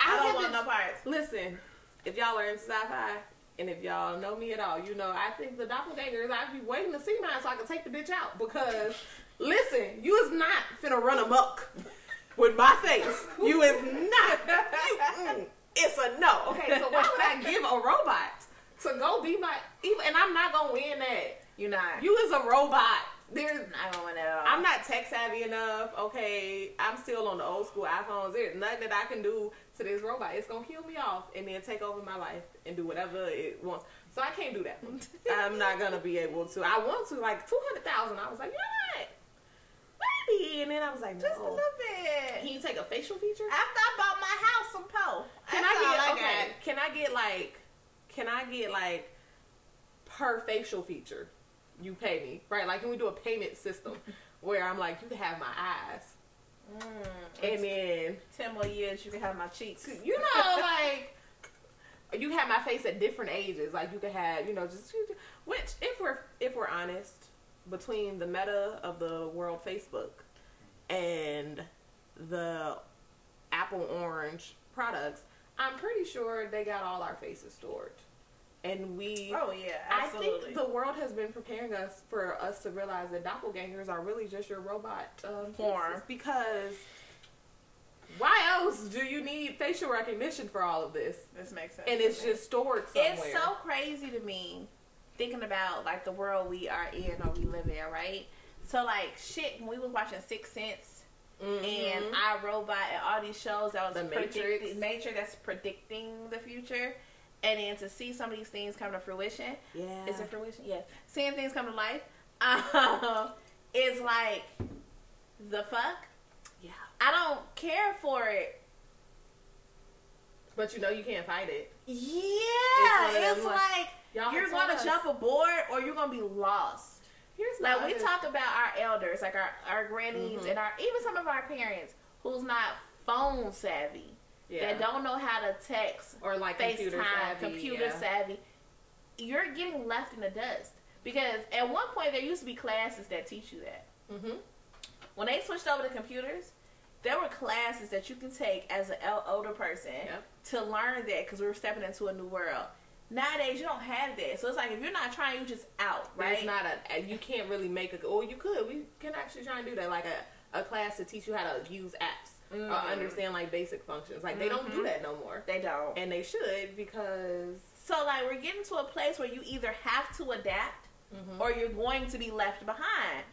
I I don't want no parts. Listen, if y'all are in sci-fi, and if y'all know me at all, you know I think the doppelganger is I'd be waiting to see mine so I can take the bitch out. Because listen, you is not finna run amok with my face. You is not. You, mm, it's a no. Okay, so why would I give a robot to go be my evil? And I'm not gonna win that. You're not. You is a robot. There's I don't want that at all. I'm not tech savvy enough. Okay, I'm still on the old school iPhones. There's nothing that I can do to this robot. It's gonna kill me off and then take over my life and do whatever it wants. So I can't do that. I'm not gonna be able to. I want to like two hundred thousand. I was like, you know what? Maybe. And then I was like, Just a little bit. Can you take a facial feature? After I bought my house, some po. Can That's I get got. okay? Can I get like? Can I get like per facial feature? You pay me right? Like, can we do a payment system where I'm like, you can have my eyes, Mm, and then ten more years, you can have my cheeks. you know, like you have my face at different ages. Like you could have, you know, just which if we're if we're honest, between the meta of the world Facebook and the Apple Orange products, I'm pretty sure they got all our faces stored. And we Oh yeah, absolutely. I think the world has been preparing us for us to realize that doppelgangers are really just your robot um, Form. because why else do you need facial recognition for all of this? this makes sense. And it's just stored somewhere. It's so crazy to me thinking about like the world we are in or we live in, right? So like shit, when we was watching Six Sense Mhm. and iRobot and all these shows that was The predicting- Matrix. Matrix that's predicting the future, and then to see some of these things come to fruition, yeah, is it fruition? Yeah, seeing things come to life, um, is like the fuck. yeah. I don't care for it. But you know you can't fight it. Yeah, one of them, it's like, like Y'all you're gonna us. jump aboard or you're going to be lost. Here's Like we talk about our elders, like our our grannies Mhm. and our even some of our parents who's not phone savvy, yeah. that don't know how to text, or like computer FaceTime, savvy, computer yeah. savvy. You're getting left in the dust because at one point there used to be classes that teach you that. Mhm. When they switched over to computers, there were classes that you can take as an older person Yep. to learn that because we were stepping into a new world. Nowadays, you don't have that, so it's like if you're not trying, you're just out, right? There's not a you can't really make a or you could we can actually try and do that like a, a class to teach you how to use apps Or understand like basic functions like they don't do Mhm. that no more they don't. and they should because So like we're getting to a place where you either have to adapt Mhm. or you're going to be left behind.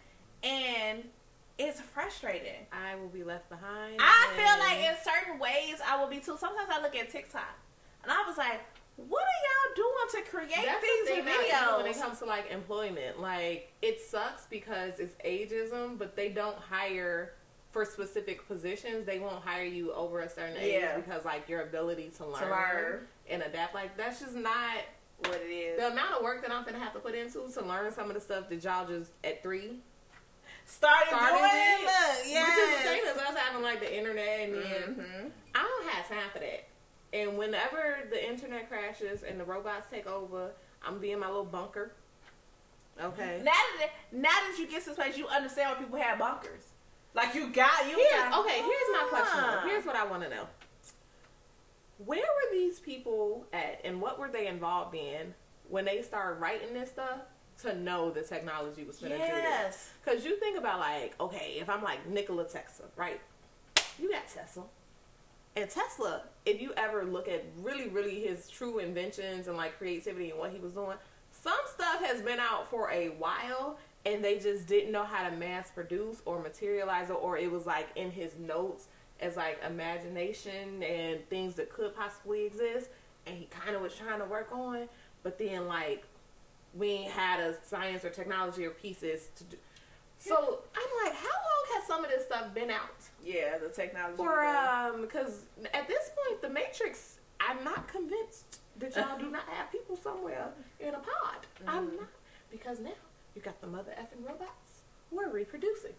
And it's frustrating. I will be left behind. I and- feel like in certain ways I will be too. Sometimes I look at TikTok and I was like, what are y'all doing to create That's the these thing now, even when it comes to like employment. Like it sucks because it's ageism, but they don't hire for specific positions. They won't hire you over a certain age Yeah. because like your ability to learn, learn. and adapt. Like that's just not What it is. the amount of work that I'm gonna have to put into to learn some of the stuff that y'all just at three. Started, Started doing it. Look, Which is the same as us having like the internet and then Mhm. I don't have time for that. And whenever the internet crashes and the robots take over, I'm gonna be in my little bunker. Okay. Now that now that you get to this place, you understand why people have bunkers. Like you got you. Here's, got, okay, here's my question. Ah. Though. Here's what I want to know. Where were these people at, and what were they involved in when they started writing this stuff to know the technology was going to do this? Yes. Because you think about like, okay, if I'm like Nikola Tesla, right? You got Tesla. And Tesla, if you ever look at really, really his true inventions and like creativity and what he was doing, some stuff has been out for a while and they just didn't know how to mass produce or materialize it, or it was like in his notes as like imagination and things that could possibly exist. And he kind of was trying to work on, but then like we ain't had a science or technology or pieces to do. So I'm like, how long has some of this stuff been out? Yeah, the technology. For um, because at this point, the Matrix, I'm not convinced that y'all do not have people somewhere in a pod. I'm not because now you got the mother effing robots who are reproducing.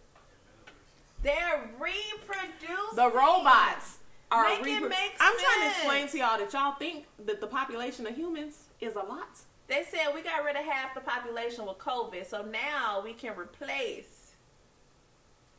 They're reproducing. The robots are. Make make I'm trying to explain to y'all that y'all think that the population of humans is a lot. They said we got rid of half the population with COVID, so now we can replace.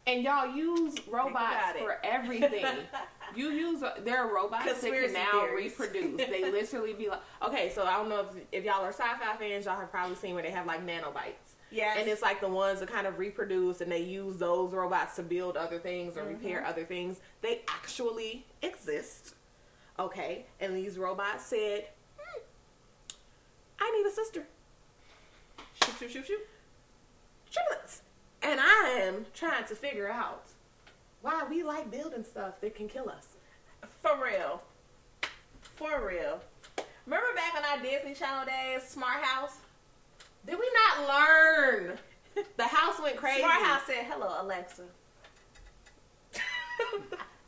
And y'all use robots for everything. you use there are robots that can now theories. reproduce. They literally be like, okay, so I don't know if, if y'all are sci-fi fans, y'all have probably seen where they have like nanobots, Yes. and it's like the ones that kind of reproduce, and they use those robots to build other things or repair other things. They actually exist. Okay, and these robots said, hmm, I need a sister. Shoot, shoot, shoot, shoot. Triplets. And I am trying to figure out why we like building stuff that can kill us. For real. For real. Remember back in our Disney Channel days, Smart House? Did we not learn? The house went crazy. Smart House said, "Hello, Alexa."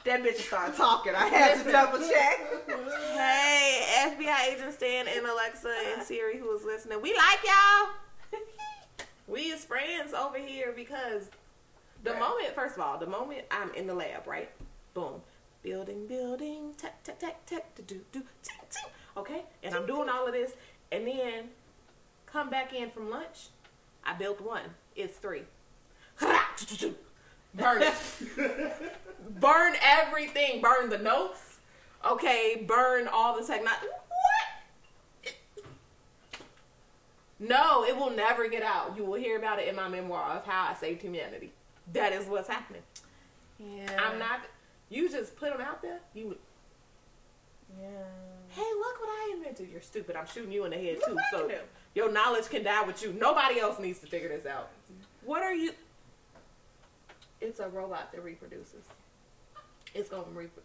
that bitch started talking. I had to double check. Hey, FBI agent Stan and Alexa and Siri who is listening. We like y'all. we is friends over here because the Right. moment, first of all, the moment I'm in the lab, right? Boom. Building, building, tech, tech, tech, tech, do, do, do, tech, tech. Okay? And I'm doing all of this. And then come back in from lunch. I built one. It's three. Burn it. burn everything. Burn the notes. Okay, burn all the technology. What? No, it will never get out. You will hear about it in my memoir of how I saved humanity. That is what's happening. Yeah. I'm not. You just put them out there. You. Yeah. Hey, look what I invented. You're stupid. I'm shooting you in the head Look too. So. Your knowledge can die with you. Nobody else needs to figure this out. What are you? It's a robot that reproduces. It's gonna reproduce.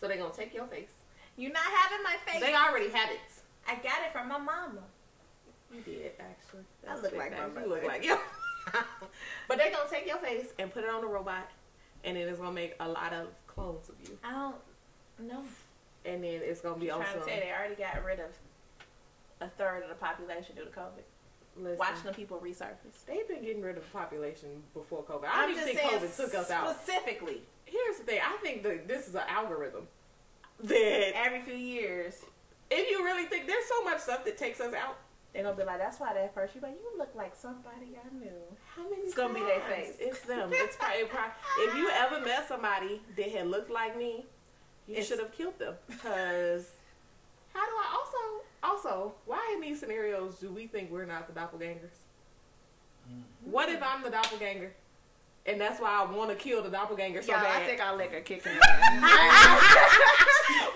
So they're gonna take your face. You're not having my face. They already have it. I got it from my mama. You did actually. I look like my facts. You look like you. but they're gonna take your face and put it on the robot, and then it's gonna make a lot of clones of you, I don't know. and then it's gonna be I'm also. trying to tell you, they already got rid of a third of the population due to COVID. Listen, Watching the people resurface. They've been getting rid of the population before COVID. I don't even think COVID took us out. specifically. Here's the thing. I think that this is an algorithm. That Every few years, if you really think there's so much stuff that takes us out. they're gonna be like, "That's why that first you like you look like somebody I knew." How many? It's gonna be their face. It's them. It's probably, probably if you ever met somebody that had looked like me, you should have killed them. Because how do I also also why in these scenarios do we think we're not the doppelgangers? Mm-hmm. What if I'm the doppelganger? And that's why I want to kill the doppelganger so yeah, bad. I think our liquor kicking in.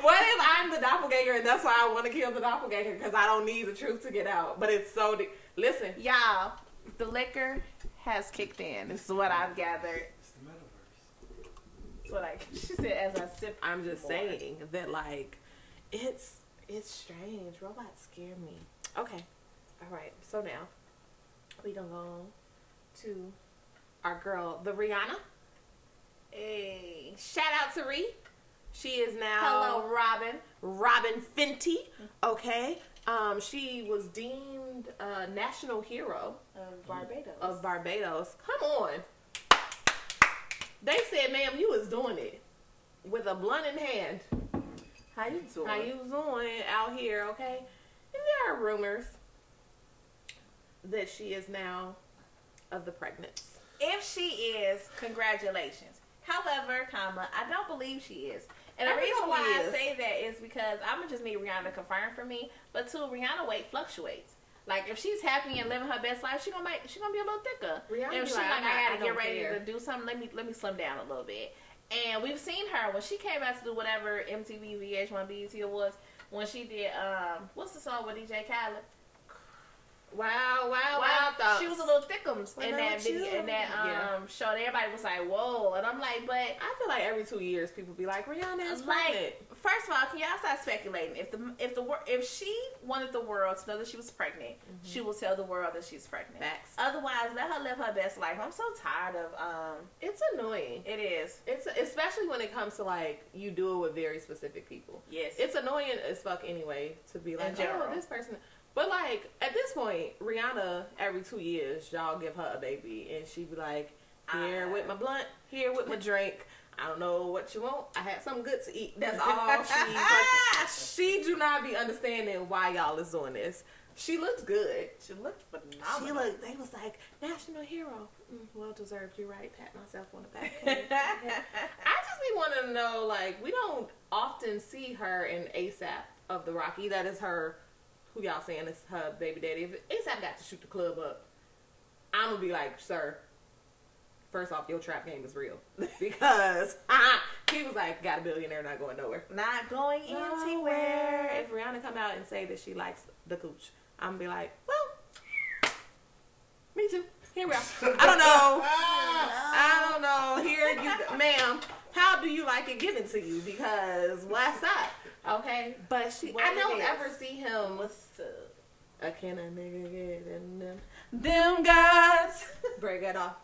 what if I'm the doppelganger and that's why I want to kill the doppelganger because I don't need the truth to get out? But it's so. Di- Listen, Y'all, the liquor has kicked in. This is what I've gathered. It's the metaverse. So like She said as I sip. I'm just more. saying that like it's it's strange. Robots scare me. Okay. All right. So now we gonna go to our girl, the Rihanna. Hey. Shout out to Ree. She is now Hello, Robyn. Robyn Fenty. Okay. Um, she was deemed a national hero Of Barbados. of Barbados. Come on. They said, ma'am, you was doing it with a blunt in hand. How you doing? How you doing out here, okay? And there are rumors that she is now of the pregnant. If she is, congratulations. However, comma, I don't believe she is. And the reason why I say that is because I'm gonna just need Rihanna to confirm for me. But two, Rihanna weight fluctuates. Like if she's happy and living her best life, she gonna make she gonna be a little thicker. Rihanna if she like, like, "I'm I I gotta don't get ready care." to do something, let me let me slim down a little bit. And we've seen her when she came out to do whatever MTV, VH1, BET Awards. When she did um, what's the song with DJ Khaled? Wow, wow, wow, Wow, she was a little thickums in that video, you. in that um Yeah. show. And everybody was like, "Whoa!" And I'm like, "But I feel like every two years people be like, Rihanna is like, pregnant. first of all, can y'all stop speculating? If the if the if she wanted the world to know that she was pregnant, she will tell the world that she's pregnant. Facts. Otherwise, let her live her best life. I'm so tired of um. It's annoying. It is It's especially when it comes to like you do it with very specific people. yes. It's annoying as fuck anyway to be like, general. oh, this person. But like at this point, Rihanna every two years y'all give her a baby and she be like, here I- with my blunt, here with my drink. I don't know what you want. I had something good to eat. That's all she. she do not be understanding why y'all is doing this. She looks good. she looked phenomenal. She looked. They was like national hero. Mm, well deserved. You're right. Pat myself on the back. I just be wanting to know, like, we don't often see her in ASAP of the Rocky. That is her, who y'all saying is her baby daddy. If ASAP got to shoot the club up, I'm gonna be like, sir, first off, your trap game is real. because he was like, got a billionaire, not going nowhere. Not going Anywhere. anywhere. If Rihanna come out and say that she likes the cooch, I'm gonna be like, well, me too. Here we are. I don't know. I don't know. Here you, ma'am. How do you like it given to you? Because what's up? Okay, but she. What I don't ever see him. What's up? I can a nigga get in them? Them guys. Break it off.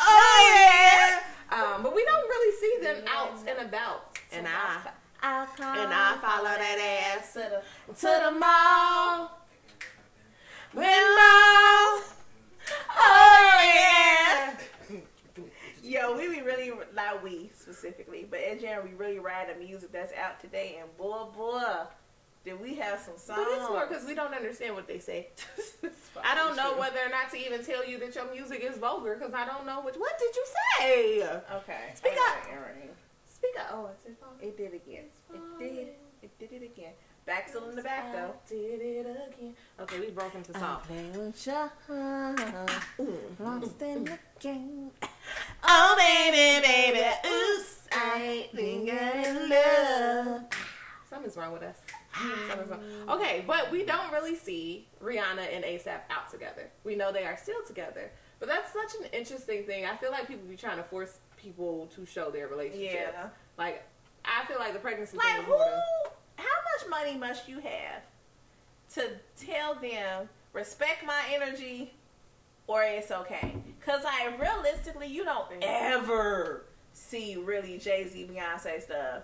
Oh yeah. Um, but we don't really see them out and about. And I. I come And I follow that ass to the to the mall. When mall. Oh yeah. Yo, we be really not we specifically, but in general, we really ride the music that's out today, and boy, boy, did we have some songs. But it's more because we don't understand what they say. I don't know whether or not to even tell you that your music is vulgar because I don't know which. What did you say? Okay, Speak all up. right, all right. Speak up. Oh, it's. It did again. It did. It did it again. Back still in the back though. I did it again. Okay, we broke into song. Mm. Lost in the game. Oh baby, baby, oops, I think I'm love. Something's wrong with us. Wrong. Okay, but we don't really see Rihanna and ASAP out together. We know they are still together, but that's such an interesting thing. I feel like people be trying to force people to show their relationships. Yeah. Like, I feel like the pregnancy Like thing is who? More than- How much money must you have to tell them respect my energy, or it's okay? Cause I realistically, you don't ever see really Jay Z, Beyonce stuff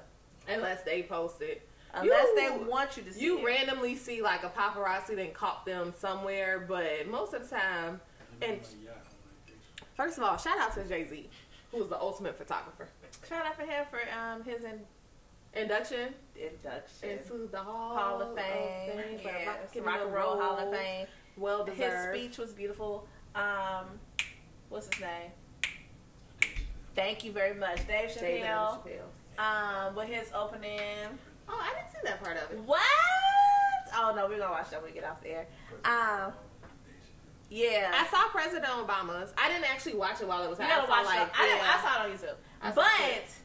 unless they post it. unless You- they want you to see. You it. randomly see like a paparazzi then caught them somewhere, but most of the time, and first of all, shout out to Jay Z, who is the ultimate photographer. Shout out for him for um his in- Induction induction. into the Hall, Hall of Fame, for yes, rocking Rock and Roll Hall of. Fame. Well His speech was beautiful. Um, what's his name? Thank you very much, Dave Dave Chappelle. Chappelle. Um, with his opening. Oh, I didn't see that part of it. What? Oh no, we're gonna watch that when we get off the air. Um, yeah. I saw President Obama's. I didn't actually watch it while it was You happening. I watch saw, it. like, I, didn't, yeah. I saw it on YouTube. I but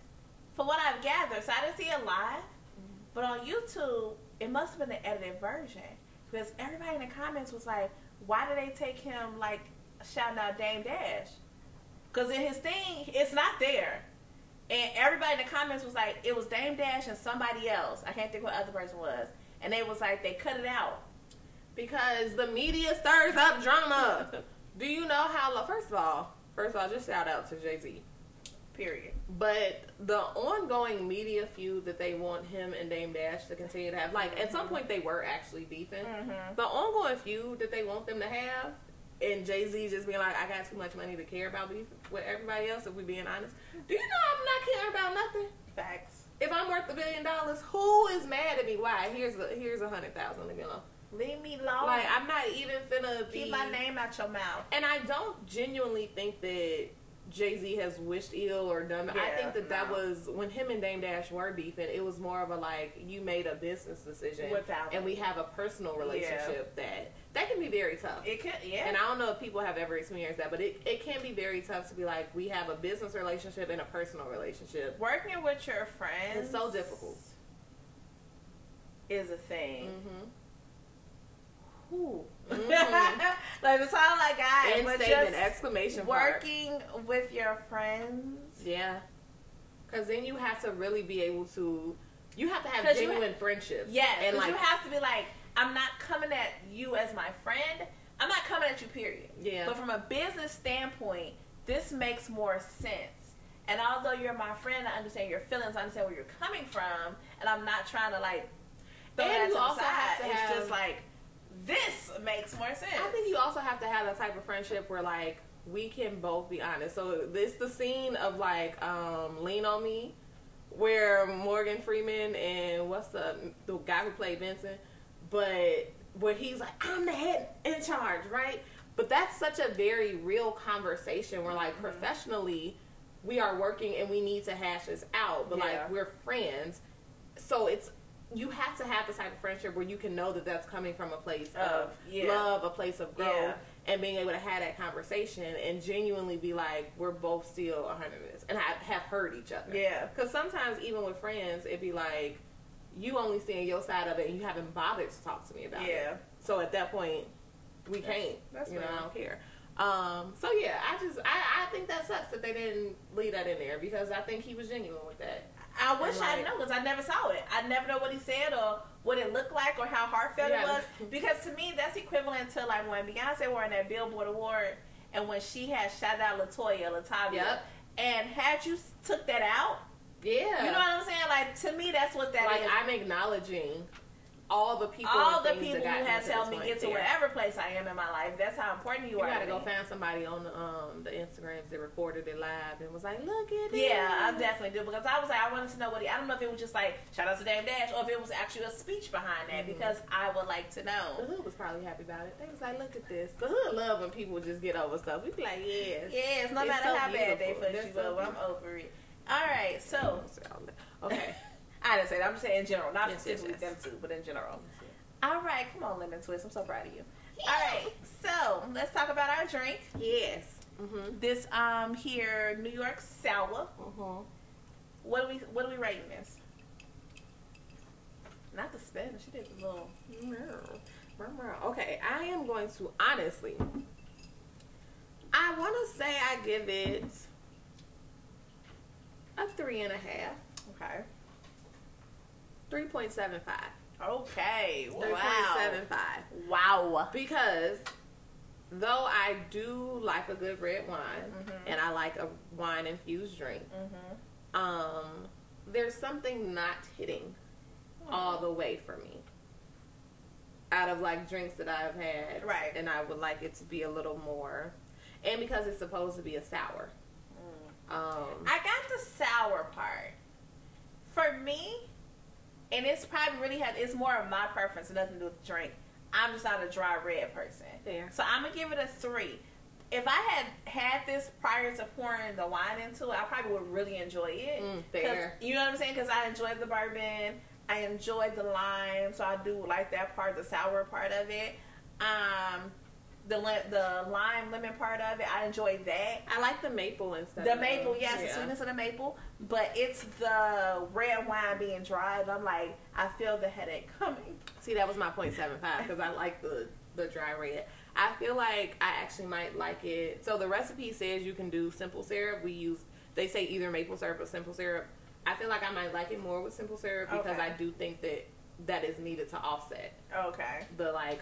for what I've gathered, so I didn't see it live. But on YouTube, it must have been the edited version because everybody in the comments was like, "Why did they take him like shouting out Dame Dash?" Because in his thing, it's not there. And everybody in the comments was like, it was Dame Dash and somebody else. I can't think what other person was. And they was like, they cut it out. Because the media stirs up drama. Do you know how? First of all, first of all, just shout out to Jay Z. Period. But the ongoing media feud that they want him and Dame Dash to continue to have, like at some point they were actually beefing. Mhm. The ongoing feud that they want them to have, and Jay Z just being like, "I got too much money to care about beef with everybody else." If we being honest, do you know I'm not caring about nothing? Facts. If I'm worth a billion dollars, who is mad at me? Why? Here's a here's a hundred thousand. Leave me alone. Leave me alone. Like I'm not even finna be. Keep my name out your mouth. And I don't genuinely think that Jay Z has wished ill or done. I think that that was when him and Dame Dash were beefing. It was more of a like you made a business decision, Without and we have a personal relationship that that can be very tough. It could, yeah. And I don't know if people have ever experienced that, but it, it can be very tough to be like we have a business relationship and a personal relationship. Working with your friends It's so difficult. is a thing. Mm-hmm. Who? Mhm. like it's all like I End but statement! just Exclamation working with your friends. Yeah. Because then you have to really be able to, you have to have genuine friendships. Yes, And like, you have to be like, I'm not coming at you as my friend. I'm not coming at you, period. yeah. But from a business standpoint, this makes more sense. And although you're my friend, I understand your feelings, I understand where you're coming from, and I'm not trying to like throw And that you also have side. to It's have- just like this makes more sense. I think you also have to have that type of friendship where like we can both be honest. So this the scene of like um Lean on Me where Morgan Freeman and what's the the guy who played Vincent, but where he's like I'm the head in charge, right? But that's such a very real conversation where like professionally we are working and we need to hash this out, but Yeah. like we're friends. So it's you have to have the type of friendship where you can know that that's coming from a place of Of, yeah. love, a place of growth, Yeah. and being able to have that conversation and genuinely be like, we're both still hundred of this, and have, have heard each other. Yeah. Because sometimes even with friends, it'd be like, you only seeing your side of it, and you haven't bothered to talk to me about it. Yeah. So at that point, we That's- can't. that's you know. I don't care. Um, so yeah, I just I, I think that sucks that they didn't leave that in there because I think he was genuine with that. I wish And, I like- know because I never saw it. I never know what he said or what it looked like or how heartfelt Yeah. it was. Because to me, that's equivalent to like when Beyonce won that Billboard Award and when she had shouted out LeToya, LaTavia. Yep. And had you took that out, Yeah. you know what I'm saying? Like to me, that's what that like is. I'm acknowledging all the people, All and the people who got has helped me get to point. Yeah. wherever place I am in my life. That's how important you, You are. You gotta to go me. find somebody on the, um the Instagrams that recorded it live and was like, "Look at it." Yeah, I definitely do because I was like, I wanted to know what he. I don't know if it was just like shout out to Dame Dash or if it was actually a speech behind that Mhm. because I would like to know. The hood was probably happy about it. They was like, "Look at this." The hood love when people just get over stuff. We be like, "Yes." Yes, no It's matter so how bad they beautiful. fuck They're you so up, I'm over it. All right, so okay. I didn't say that. I'm just saying in general, not Yes, specifically yes. them two, but in general. All right, come on, lemon twist. I'm so proud of you. All right, so let's talk about our drink. Yes. Mhm. This um here New York sour. Mhm. What do we what are we rating this? Not the spin. She did the little. Okay, I am going to honestly. I want to say I give it a three and a half, Okay. Three point seven five. Okay. Three point Wow. seven. Wow. Because though I do like a good red wine Mhm. and I like a wine infused drink, Mm-hmm. um, there's something not hitting all the way for me. Out of like drinks that I've had, Right. And I would like it to be a little more, and because it's supposed to be a sour. Um, I got the sour part. For me, and it's probably really had it's more of my preference, nothing to do with the drink. I'm just not a dry red person. Fair. So I'm gonna give it a three. If I had had this prior to pouring the wine into it, I probably would really enjoy it. Mm, fair. You know what I'm saying? Because I enjoyed the bourbon, I enjoyed the lime, so I do like that part, the sour part of it. Um, the the lime lemon part of it, I enjoy that. I like the maple instead. The maple, yes, the sweetness of the maple, but it's the red wine being dry. And I'm like, I feel the headache coming. See, that was my point seven five because I like the the dry red. I feel like I actually might like it. So the recipe says you can do simple syrup. We use they say either maple syrup or simple syrup. I feel like I might like it more with simple syrup because Okay. I do think that that is needed to offset Okay. the like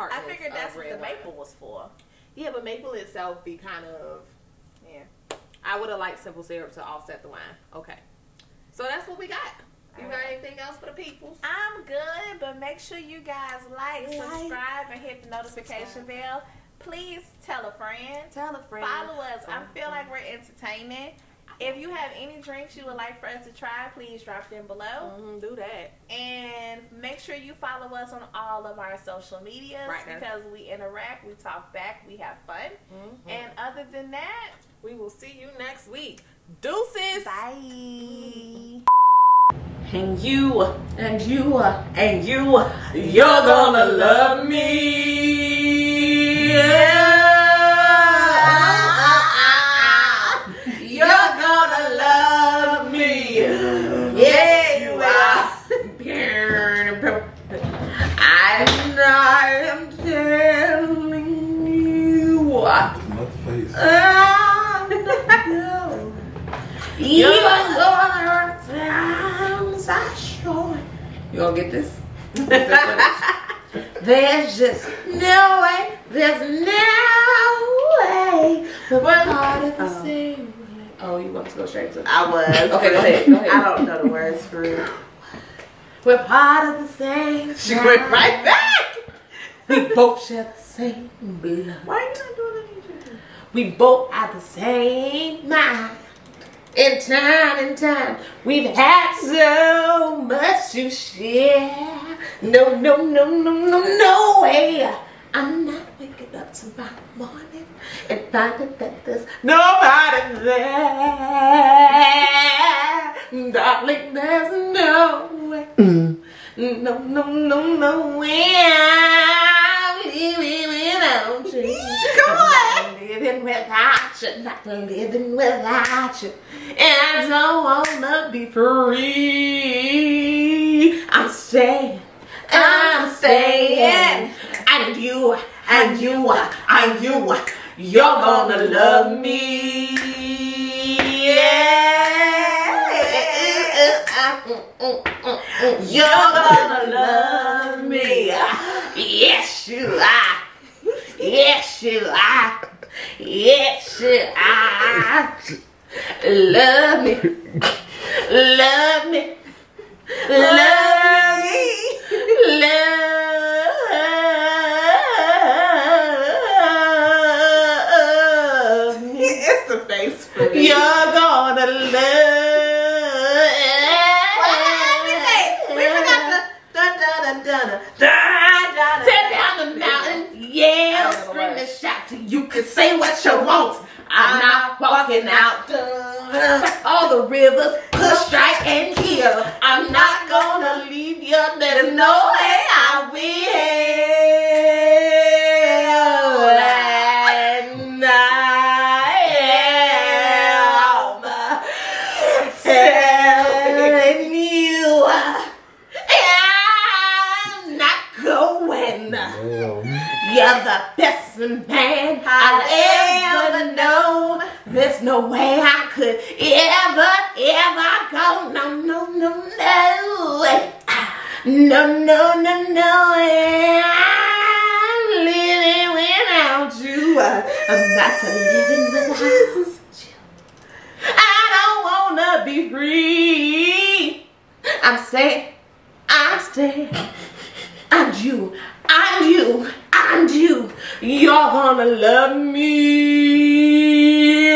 I tartness. figured that's what the wine. maple was for. Yeah, but maple itself be kind of. Yeah. I would have liked simple syrup to offset the wine. Okay, so that's what we got. You got anything else for the people? I'm good, but make sure you guys like, Like, subscribe, and hit the notification subscribe. bell. Please tell a friend. Tell a friend. Follow us. I feel like we're entertaining. If you have any drinks you would like for us to try, please drop them below. Mhm, do that. And make sure you follow us on all of our social medias Right because we interact, we talk back, we have fun. Mhm. And other than that, we will see you next week. Deuces. bye. And you, and you, and you, you're gonna love me. You're just no way. There's no way. We're part of the Oh. same. Oh, you want to go straight to? I was. Okay, go ahead, go ahead. I don't know the words for it. We're part of the same. She went right back. We both share the same blood. Why are you not doing anything? We both are the same mind. In time and time, we've had so much to share. No, no, no, no, no, no way. I'm not waking up tomorrow morning and finding that there's nobody there. Darling, there's no way. No, no, no, no way. I'm living without you. Come on. living without you, not living without you. And I don't wanna be free. I'm staying. I'm staying. And you, and you, and you, you're gonna love me. Yeah. You're gonna love me. Yes, you are. Yes, you are. Yes, you are. Love me. Love me. Love me. Love me. It's the face for me. You're gonna love. We forgot the dun dun dun dun dun dun. Tear down the mountain, yell, scream and shout till you can say what you want. I'm not walking out. All the rivers, push, strike, and kill. I'm not gonna leave you. There's no way I will. And I am telling you. I'm not going. Damn. You're the best man I've ever. There's no way I could ever, ever go. No, no, no, no. No, no, no, no. I'm living without you. I'm not living without you. I don't wanna be free. I'm staying. I'm staying. And you, and you, and you, you're gonna love me.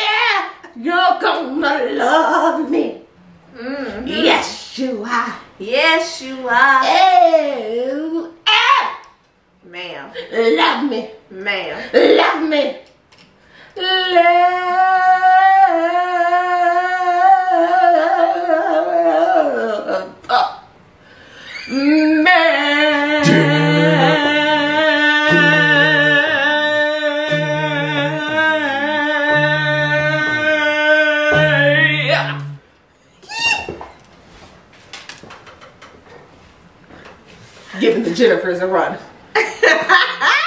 Yeah, you're gonna love me. Mhm. Yes, you are. Yes, you are, Oh, ah, ma'am. love me. Ma'am. Love me. Love. Man. Giving the Jennifers a run.